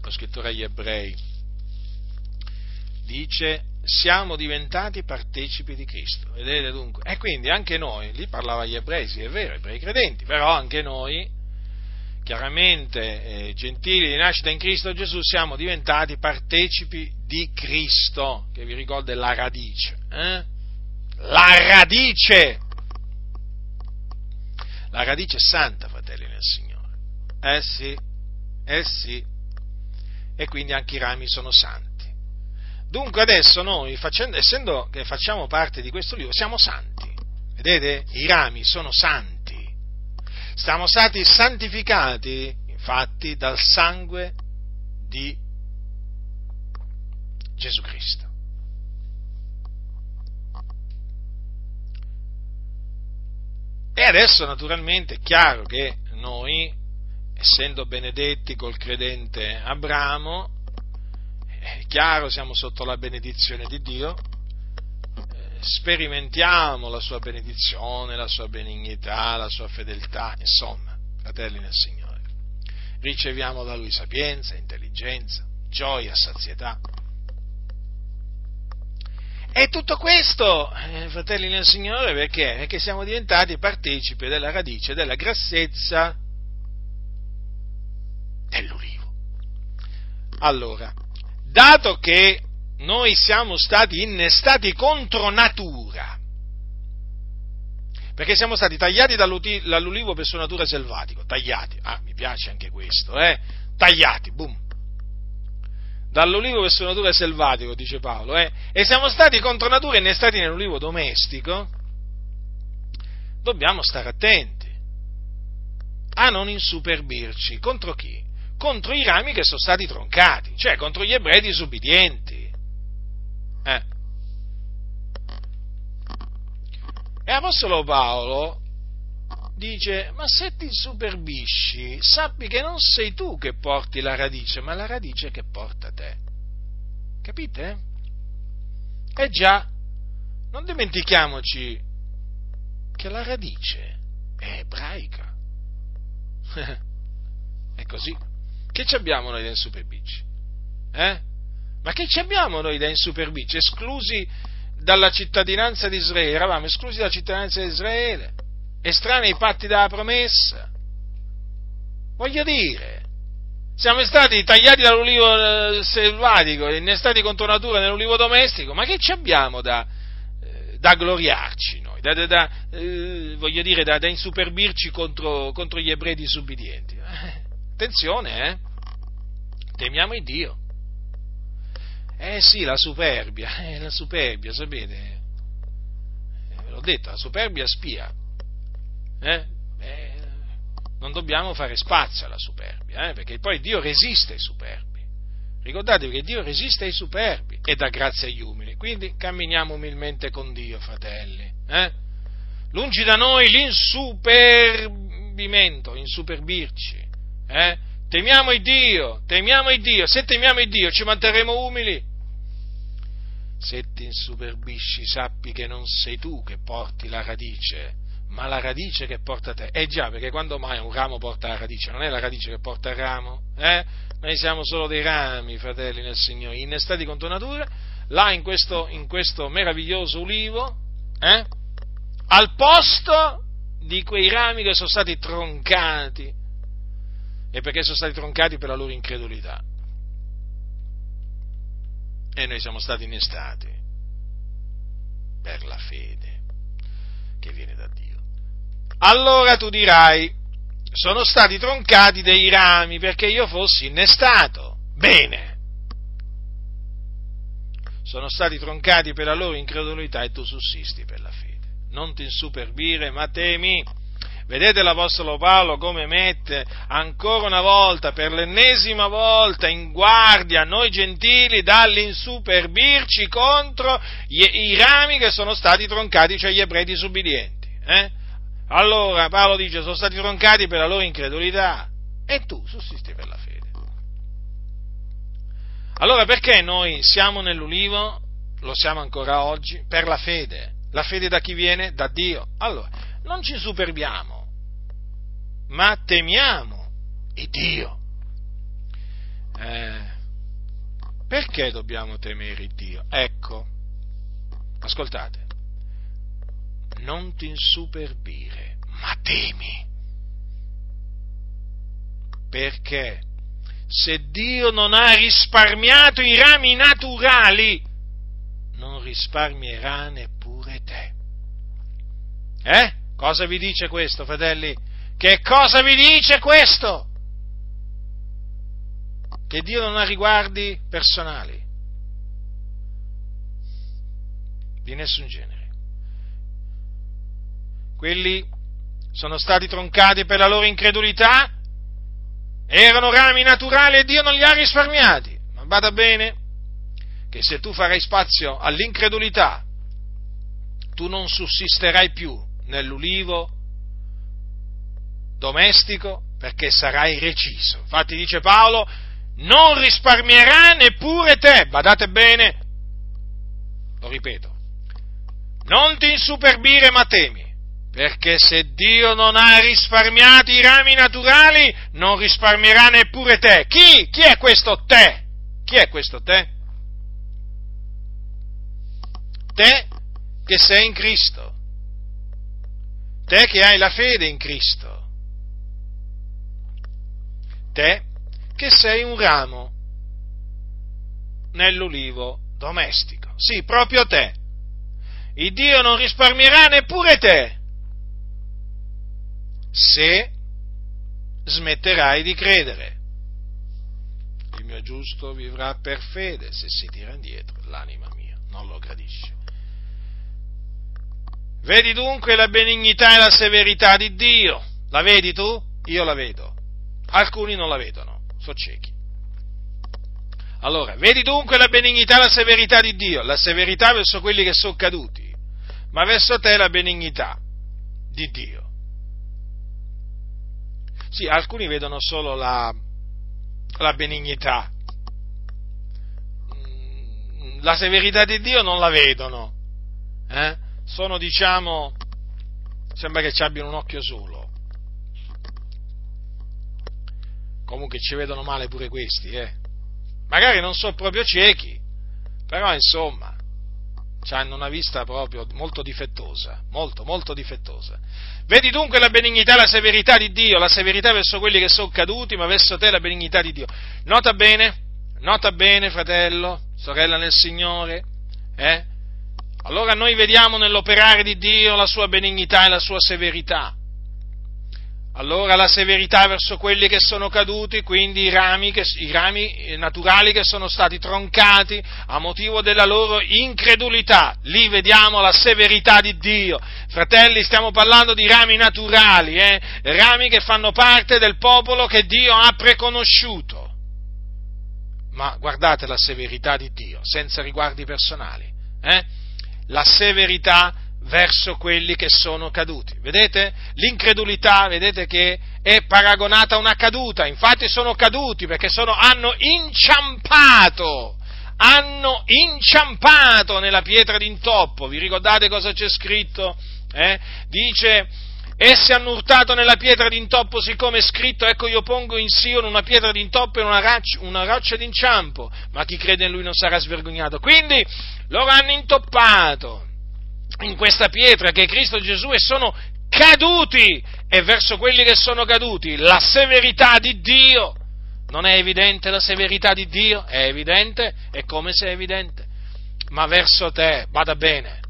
lo scrittore agli ebrei, dice siamo diventati partecipi di Cristo. Vedete dunque? E quindi anche noi, lì parlava agli ebrei, sì è vero, ebrei credenti, però anche noi, chiaramente eh, gentili di nascita in Cristo Gesù, siamo diventati partecipi di Cristo, che vi ricorda è la radice. Eh? La radice! La radice è santa, fratelli nel Signore. Eh sì, eh sì. E quindi anche i rami sono santi. Dunque adesso noi, facendo, essendo che facciamo parte di questo libro, siamo santi. Vedete? I rami sono santi. Siamo stati santificati, infatti, dal sangue di Gesù Cristo. E adesso naturalmente è chiaro che noi, essendo benedetti col credente Abramo, è chiaro, siamo sotto la benedizione di Dio, eh, sperimentiamo la sua benedizione, la sua benignità, la sua fedeltà, insomma, fratelli nel Signore. Riceviamo da Lui sapienza, intelligenza, gioia, sazietà. E tutto questo, eh, fratelli nel Signore, perché? Perché siamo diventati partecipi della radice della grassezza dell'ulivo. Allora, dato che noi siamo stati innestati contro natura, perché siamo stati tagliati dall'ulivo per sua natura selvatico, tagliati, ah, mi piace anche questo, eh, tagliati, boom, dall'ulivo per sua natura selvatico, dice Paolo, eh, e siamo stati contro natura innestati nell'ulivo domestico, dobbiamo stare attenti a non insuperbirci, contro chi? Contro i rami che sono stati troncati, cioè contro gli ebrei disubbidienti. Eh. E Apostolo Paolo dice, ma se ti superbisci, sappi che non sei tu che porti la radice, ma la radice che porta te. Capite? Eh già, non dimentichiamoci che la radice è ebraica. è così. Che ci abbiamo noi da insuperbirci? Eh? Ma che ci abbiamo noi da insuperbirci? Esclusi dalla cittadinanza di Israele, eravamo esclusi dalla cittadinanza di Israele, estranei ai patti della promessa. Voglio dire, siamo stati tagliati dall'ulivo eh, selvatico, innestati contro natura nell'ulivo domestico, ma che ci abbiamo da, eh, da gloriarci noi, da, da, da eh, voglio dire, da, insuperbirci contro, contro, gli ebrei disubbidienti? Attenzione, eh? temiamo il Dio. Eh sì, la superbia, eh, la superbia, sapete? Eh, ve l'ho detto, la superbia spia. Eh? Eh, non dobbiamo fare spazio alla superbia, eh, perché poi Dio resiste ai superbi. Ricordatevi che Dio resiste ai superbi e dà grazia agli umili. Quindi camminiamo umilmente con Dio, fratelli. Eh? Lungi da noi l'insuperbimento, insuperbirci. Eh? Temiamo il Dio, temiamo il Dio, se temiamo il Dio ci manterremo umili. se ti insuperbisci sappi che non sei tu che porti la radice, ma la radice che porta te. Eh già, perché quando mai un ramo porta la radice? Non è la radice che porta il ramo? Eh? Noi siamo solo dei rami, fratelli nel Signore, innestati contro natura, là in questo, in questo meraviglioso ulivo, eh? al posto di quei rami che sono stati troncati, e perché sono stati troncati per la loro incredulità. E noi siamo stati innestati per la fede che viene da Dio. Allora tu dirai, sono stati troncati dei rami perché io fossi innestato. Bene. Sono stati troncati per la loro incredulità e tu sussisti per la fede. Non ti insuperbire, ma temi. Vedete l'Apostolo Paolo come mette ancora una volta, per l'ennesima volta, in guardia noi gentili dall'insuperbirci contro gli, i rami che sono stati troncati, cioè gli ebrei disubbidienti. Eh? Allora Paolo dice sono stati troncati per la loro incredulità e tu sussisti per la fede. Allora perché noi siamo nell'ulivo? Lo siamo ancora oggi? Per la fede. La fede da chi viene? Da Dio. Allora, non ci superbiamo, ma temiamo il Dio. Eh, perché dobbiamo temere il Dio? Ecco, ascoltate, non ti insuperbire, ma temi. Perché se Dio non ha risparmiato i rami naturali, non risparmierà neppure te. Eh? Cosa vi dice questo, fratelli? Che cosa vi dice questo? Che Dio non ha riguardi personali di nessun genere quelli sono stati troncati per la loro incredulità, erano rami naturali e Dio non li ha risparmiati. Ma vada bene che se tu farai spazio all'incredulità, tu non sussisterai più nell'ulivo domestico perché sarai reciso. Infatti dice Paolo, non risparmierà neppure te, badate bene, lo ripeto, non ti insuperbire ma temi perché se Dio non ha risparmiato i rami naturali, non risparmierà neppure te. Chi? Chi è questo te? Chi è questo te? Te che sei in Cristo. Te che hai la fede in Cristo. Te che sei un ramo nell'ulivo domestico. Sì, proprio te. Il Dio non risparmierà neppure te se smetterai di credere. Il mio giusto vivrà per fede, se si tira indietro l'anima mia non lo gradisce. Vedi dunque la benignità e la severità di Dio. La vedi tu? Io la vedo. Alcuni non la vedono, sono ciechi. Allora, vedi dunque la benignità e la severità di Dio, la severità verso quelli che sono caduti, ma verso te la benignità di Dio. Sì, alcuni vedono solo la, la benignità, mm, la severità di Dio non la vedono, eh? sono diciamo, sembra che ci abbiano un occhio solo. Comunque ci vedono male pure questi, eh? Magari non sono proprio ciechi, però insomma, hanno una vista proprio molto difettosa, molto, molto difettosa. Vedi dunque la benignità la severità di Dio, la severità verso quelli che sono caduti, ma verso te la benignità di Dio. Nota bene, nota bene, fratello, sorella nel Signore, eh? Allora noi vediamo nell'operare di Dio la sua benignità e la sua severità allora la severità verso quelli che sono caduti, quindi i rami, che, i rami, naturali che sono stati troncati a motivo della loro incredulità. Lì vediamo la severità di Dio. Fratelli, stiamo parlando di rami naturali, eh? rami che fanno parte del popolo che Dio ha preconosciuto. Ma guardate la severità di Dio, senza riguardi personali. Eh? La severità verso quelli che sono caduti. Vedete? L'incredulità, vedete che è paragonata a una caduta, infatti sono caduti perché sono, hanno inciampato, hanno inciampato nella pietra d'intoppo. Vi ricordate cosa c'è scritto? Eh? Dice, essi hanno urtato nella pietra d'intoppo, siccome è scritto, ecco io pongo in Sion una pietra d'intoppo e una, raccia, una roccia d'inciampo, ma chi crede in lui non sarà svergognato. Quindi loro hanno intoppato in questa pietra che è Cristo Gesù e sono caduti e verso quelli che sono caduti la severità di Dio. Non è evidente la severità di Dio? È evidente? È come se è evidente. Ma verso te, vada bene,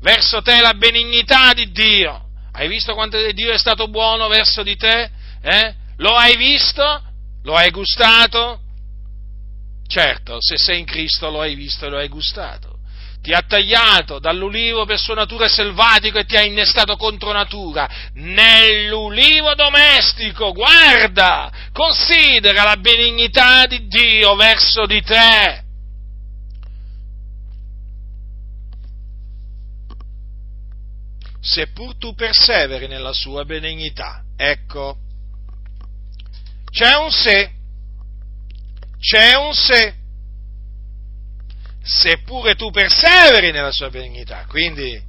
verso te la benignità di Dio. Hai visto quanto Dio è stato buono verso di te? Eh? Lo hai visto? Lo hai gustato? Certo, se sei in Cristo lo hai visto e lo hai gustato ti ha tagliato dall'ulivo per sua natura selvatico e ti ha innestato contro natura nell'ulivo domestico. Guarda, considera la benignità di Dio verso di te. Seppur tu perseveri nella sua benignità, ecco, c'è un se, c'è un se seppure tu perseveri nella sua benignità. Quindi,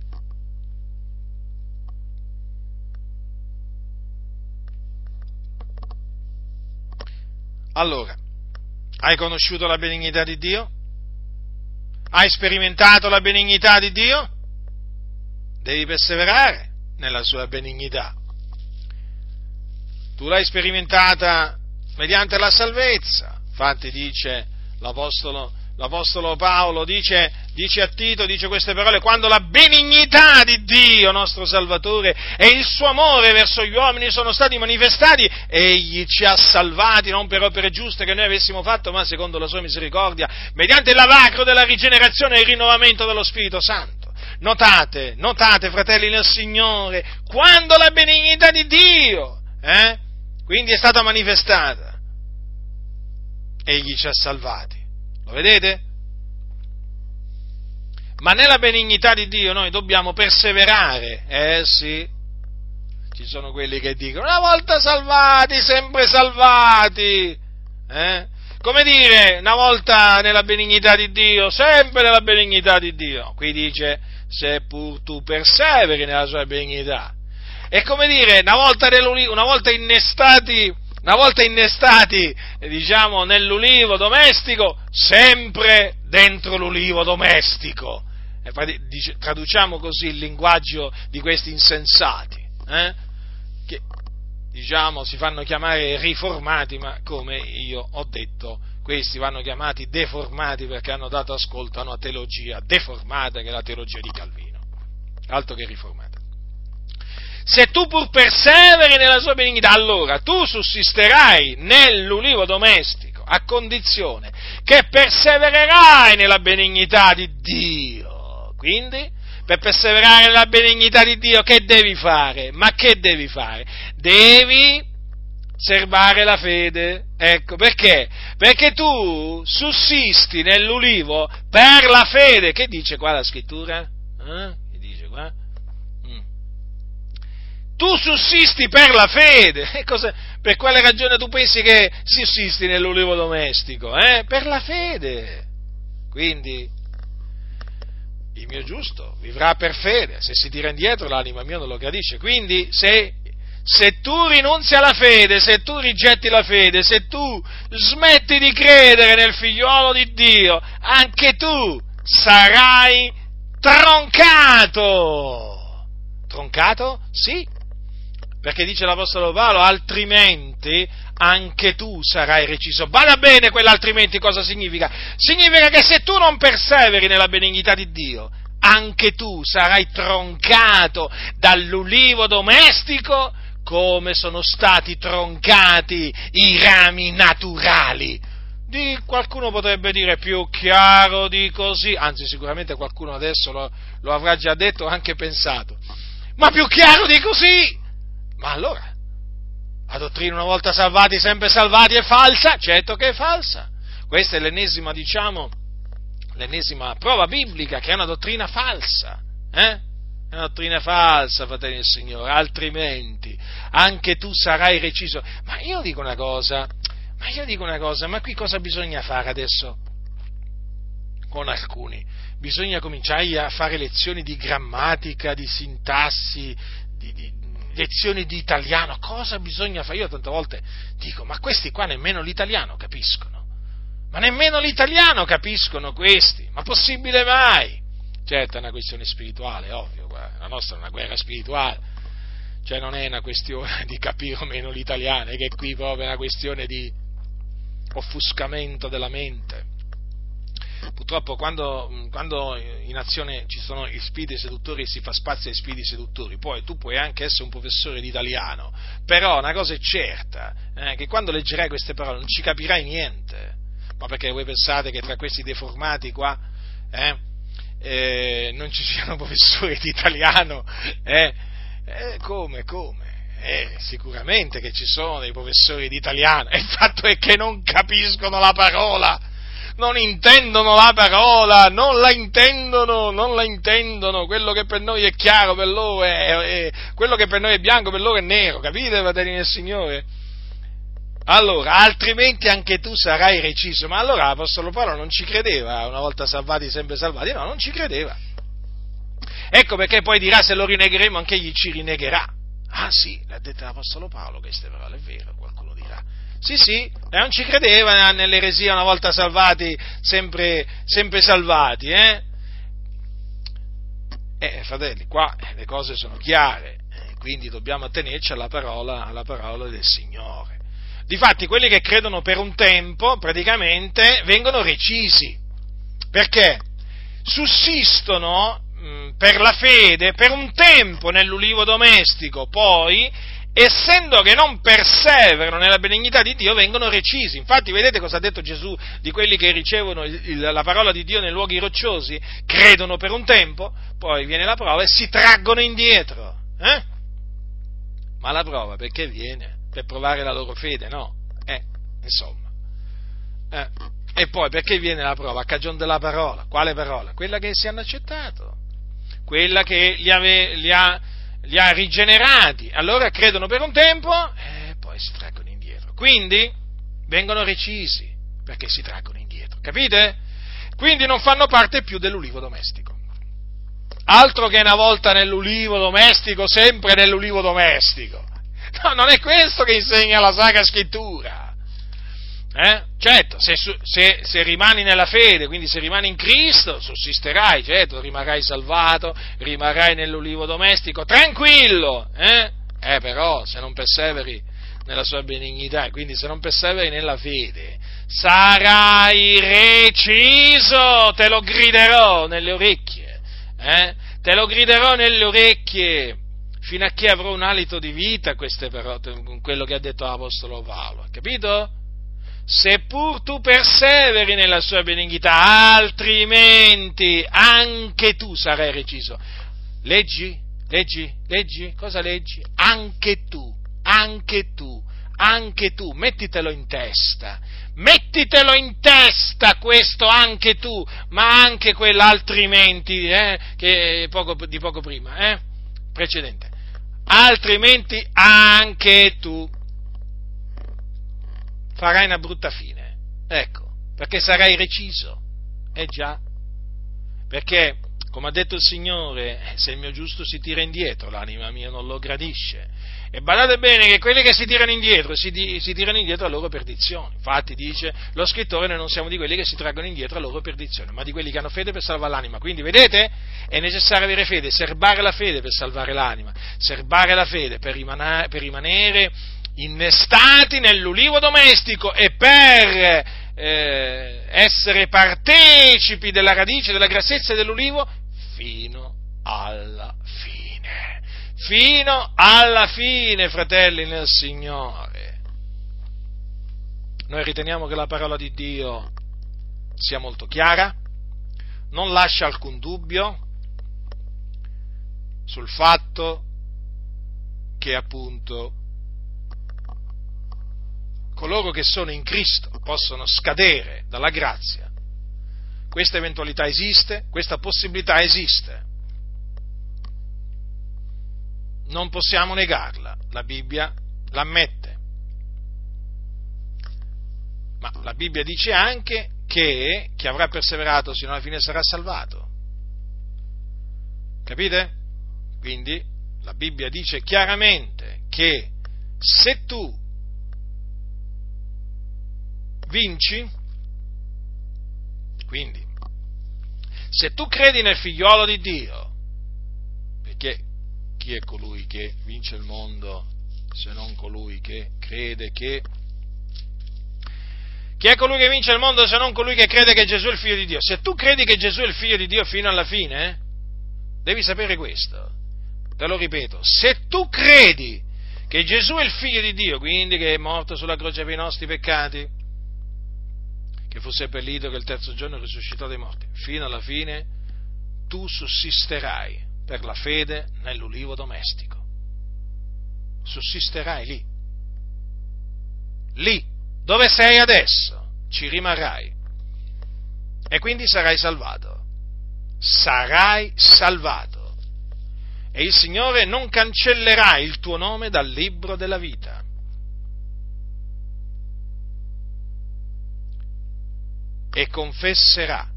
allora, hai conosciuto la benignità di Dio? Hai sperimentato la benignità di Dio? Devi perseverare nella sua benignità. Tu l'hai sperimentata mediante la salvezza. Infatti dice l'Apostolo l'Apostolo Paolo dice, dice, a Tito, dice queste parole, quando la benignità di Dio, nostro Salvatore, e il suo amore verso gli uomini sono stati manifestati, egli ci ha salvati non per opere giuste che noi avessimo fatto, ma secondo la sua misericordia, mediante il lavacro della rigenerazione e il rinnovamento dello Spirito Santo. Notate, notate, fratelli nel Signore, quando la benignità di Dio, eh, quindi è stata manifestata, egli ci ha salvati lo vedete? Ma nella benignità di Dio noi dobbiamo perseverare, eh sì. Ci sono quelli che dicono una volta salvati, sempre salvati. Eh? Come dire, una volta nella benignità di Dio, sempre nella benignità di Dio. Qui dice, seppur tu perseveri nella sua benignità. È come dire, una volta, una volta innestati una volta innestati, diciamo, nell'ulivo domestico, sempre dentro l'ulivo domestico. traduciamo così il linguaggio di questi insensati, eh? che diciamo si fanno chiamare riformati, ma come io ho detto, questi vanno chiamati deformati perché hanno dato ascolto a una teologia deformata che è la teologia di Calvino, altro che riformata se tu pur perseveri nella sua benignità, allora tu sussisterai nell'ulivo domestico, a condizione che persevererai nella benignità di Dio. Quindi, per perseverare nella benignità di Dio, che devi fare? Ma che devi fare? Devi serbare la fede. Ecco, perché? Perché tu sussisti nell'ulivo per la fede. Che dice qua la scrittura? Eh? Tu sussisti per la fede. Cosa, per quale ragione tu pensi che sussisti nell'ulivo domestico? Eh? Per la fede. Quindi il mio giusto vivrà per fede, se si tira indietro l'anima mia non lo gradisce. Quindi se, se tu rinunzi alla fede, se tu rigetti la fede, se tu smetti di credere nel figliuolo di Dio, anche tu sarai troncato. Troncato? Sì, perché dice l'Apostolo Paolo, altrimenti anche tu sarai reciso. Bada bene quell'altrimenti cosa significa? Significa che se tu non perseveri nella benignità di Dio, anche tu sarai troncato dall'ulivo domestico come sono stati troncati i rami naturali. Di, qualcuno potrebbe dire più chiaro di così, anzi sicuramente qualcuno adesso lo, lo avrà già detto o anche pensato, ma più chiaro di così ma allora, la dottrina una volta salvati, sempre salvati è falsa? Certo che è falsa. Questa è l'ennesima, diciamo, l'ennesima prova biblica che è una dottrina falsa. Eh? È una dottrina falsa, fratelli del Signore, altrimenti anche tu sarai reciso. Ma io dico una cosa, ma io dico una cosa, ma qui cosa bisogna fare adesso? con alcuni. Bisogna cominciare a fare lezioni di grammatica, di sintassi, di, di, lezioni di italiano. Cosa bisogna fare? Io tante volte dico, ma questi qua nemmeno l'italiano capiscono. Ma nemmeno l'italiano capiscono questi. Ma possibile mai? Certo è una questione spirituale, ovvio, la nostra è una guerra spirituale. Cioè non è una questione di capire o meno l'italiano, è che qui proprio è una questione di offuscamento della mente purtroppo quando, quando, in azione ci sono gli spiriti seduttori si fa spazio ai spiriti seduttori, poi tu puoi anche essere un professore di italiano, però una cosa è certa, eh, che quando leggerai queste parole non ci capirai niente, ma perché voi pensate che tra questi deformati qua eh, eh, non ci siano professori di italiano? Eh? Eh, come, come? Eh, sicuramente che ci sono dei professori di italiano, il fatto è che non capiscono la parola non intendono la parola, non la intendono, non la intendono, quello che per noi è chiaro, per loro è, è quello che per noi è bianco, per loro è nero, capite, fratelli del Signore? Allora, altrimenti anche tu sarai reciso, ma allora l'Apostolo Paolo non ci credeva, una volta salvati, sempre salvati, no, non ci credeva. Ecco perché poi dirà se lo rinnegheremo anche egli ci rinnegherà. Ah sì, l'ha detto l'Apostolo Paolo queste parole, è vero, qualcuno. Sì, sì, non ci credeva nell'eresia una volta salvati, sempre, sempre salvati, eh? Eh, fratelli, qua le cose sono chiare, eh, quindi dobbiamo attenerci alla parola, alla parola del Signore. Difatti, quelli che credono per un tempo, praticamente, vengono recisi. Perché? Sussistono mh, per la fede per un tempo nell'ulivo domestico, poi essendo che non perseverano nella benignità di Dio, vengono recisi. Infatti, vedete cosa ha detto Gesù di quelli che ricevono il, la parola di Dio nei luoghi rocciosi? Credono per un tempo, poi viene la prova e si traggono indietro. Eh? Ma la prova perché viene? Per provare la loro fede, no? Eh, insomma. Eh. E poi perché viene la prova? A cagione della parola. Quale parola? Quella che si hanno accettato. Quella che li, ave, li ha li ha rigenerati, allora credono per un tempo e poi si traggono indietro. Quindi vengono recisi perché si traggono indietro, capite? Quindi non fanno parte più dell'ulivo domestico. Altro che una volta nell'ulivo domestico, sempre nell'ulivo domestico. No, non è questo che insegna la Sacra Scrittura. Eh? Certo, se, se, se, rimani nella fede, quindi se rimani in Cristo, sussisterai, certo, rimarrai salvato, rimarrai nell'ulivo domestico, tranquillo, eh? eh però se non perseveri nella sua benignità, quindi se non perseveri nella fede, sarai reciso, te lo griderò nelle orecchie, eh? te lo griderò nelle orecchie, fino a che avrò un alito di vita, queste però, quello che ha detto l'Apostolo Paolo, capito? Seppur tu perseveri nella sua benignità, altrimenti anche tu sarai reciso. Leggi, leggi, leggi, cosa leggi? Anche tu, anche tu, anche tu, mettitelo in testa, mettitelo in testa questo anche tu, ma anche quell'altrimenti, eh, che poco, di poco prima, eh, precedente. Altrimenti anche tu farai una brutta fine. Ecco, perché sarai reciso. Eh già. Perché, come ha detto il Signore, se il mio giusto si tira indietro, l'anima mia non lo gradisce. E badate bene che quelli che si tirano indietro, si, di, si tirano indietro a loro perdizione. Infatti dice lo scrittore, noi non siamo di quelli che si traggono indietro a loro perdizione, ma di quelli che hanno fede per salvare l'anima. Quindi vedete? È necessario avere fede, serbare la fede per salvare l'anima, serbare la fede per rimanere, per rimanere innestati nell'ulivo domestico e per eh, essere partecipi della radice, della grassezza dell'ulivo fino alla fine. Fino alla fine, fratelli nel Signore. Noi riteniamo che la parola di Dio sia molto chiara, non lascia alcun dubbio sul fatto che appunto coloro che sono in Cristo possono scadere dalla grazia. Questa eventualità esiste, questa possibilità esiste. Non possiamo negarla, la Bibbia l'ammette. Ma la Bibbia dice anche che chi avrà perseverato sino alla fine sarà salvato. Capite? Quindi la Bibbia dice chiaramente che se tu vinci, quindi se tu credi nel figliolo di Dio, perché chi è colui che vince il mondo se non colui che crede che chi è colui che vince il mondo se non colui che crede che Gesù è il figlio di Dio? Se tu credi che Gesù è il figlio di Dio fino alla fine, devi sapere questo. Te lo ripeto, se tu credi che Gesù è il figlio di Dio, quindi che è morto sulla croce per i nostri peccati, che fu seppellito, che il terzo giorno risuscitò dai morti, fino alla fine tu sussisterai per la fede nell'ulivo domestico. Sussisterai lì. Lì, dove sei adesso, ci rimarrai. E quindi sarai salvato. Sarai salvato. E il Signore non cancellerà il tuo nome dal libro della vita. E confesserà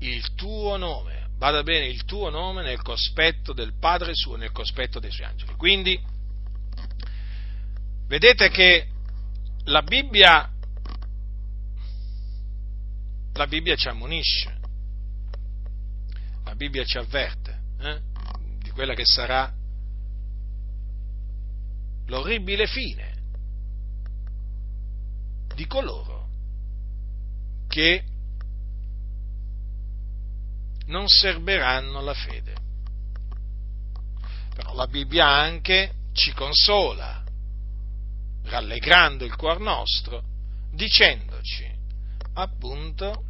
il tuo nome, vada bene il tuo nome nel cospetto del Padre suo, nel cospetto dei suoi angeli. Quindi, vedete che la Bibbia, la Bibbia ci ammonisce, la Bibbia ci avverte eh, di quella che sarà l'orribile fine di coloro che non serberanno la fede. Però la Bibbia anche ci consola, rallegrando il cuor nostro, dicendoci appunto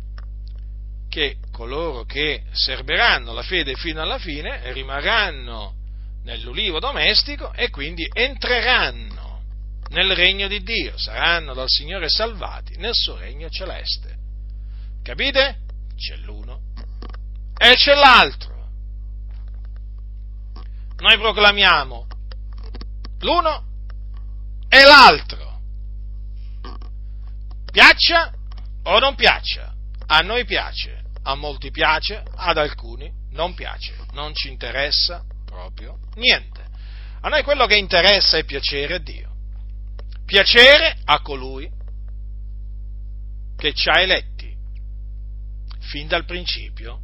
che coloro che serberanno la fede fino alla fine rimarranno nell'ulivo domestico e quindi entreranno nel regno di Dio, saranno dal Signore salvati nel suo regno celeste. Capite? C'è l'uno e c'è l'altro. Noi proclamiamo l'uno e l'altro. Piaccia o non piaccia? A noi piace, a molti piace, ad alcuni non piace, non ci interessa proprio niente. A noi quello che interessa è piacere a Dio. Piacere a colui che ci ha eletti fin dal principio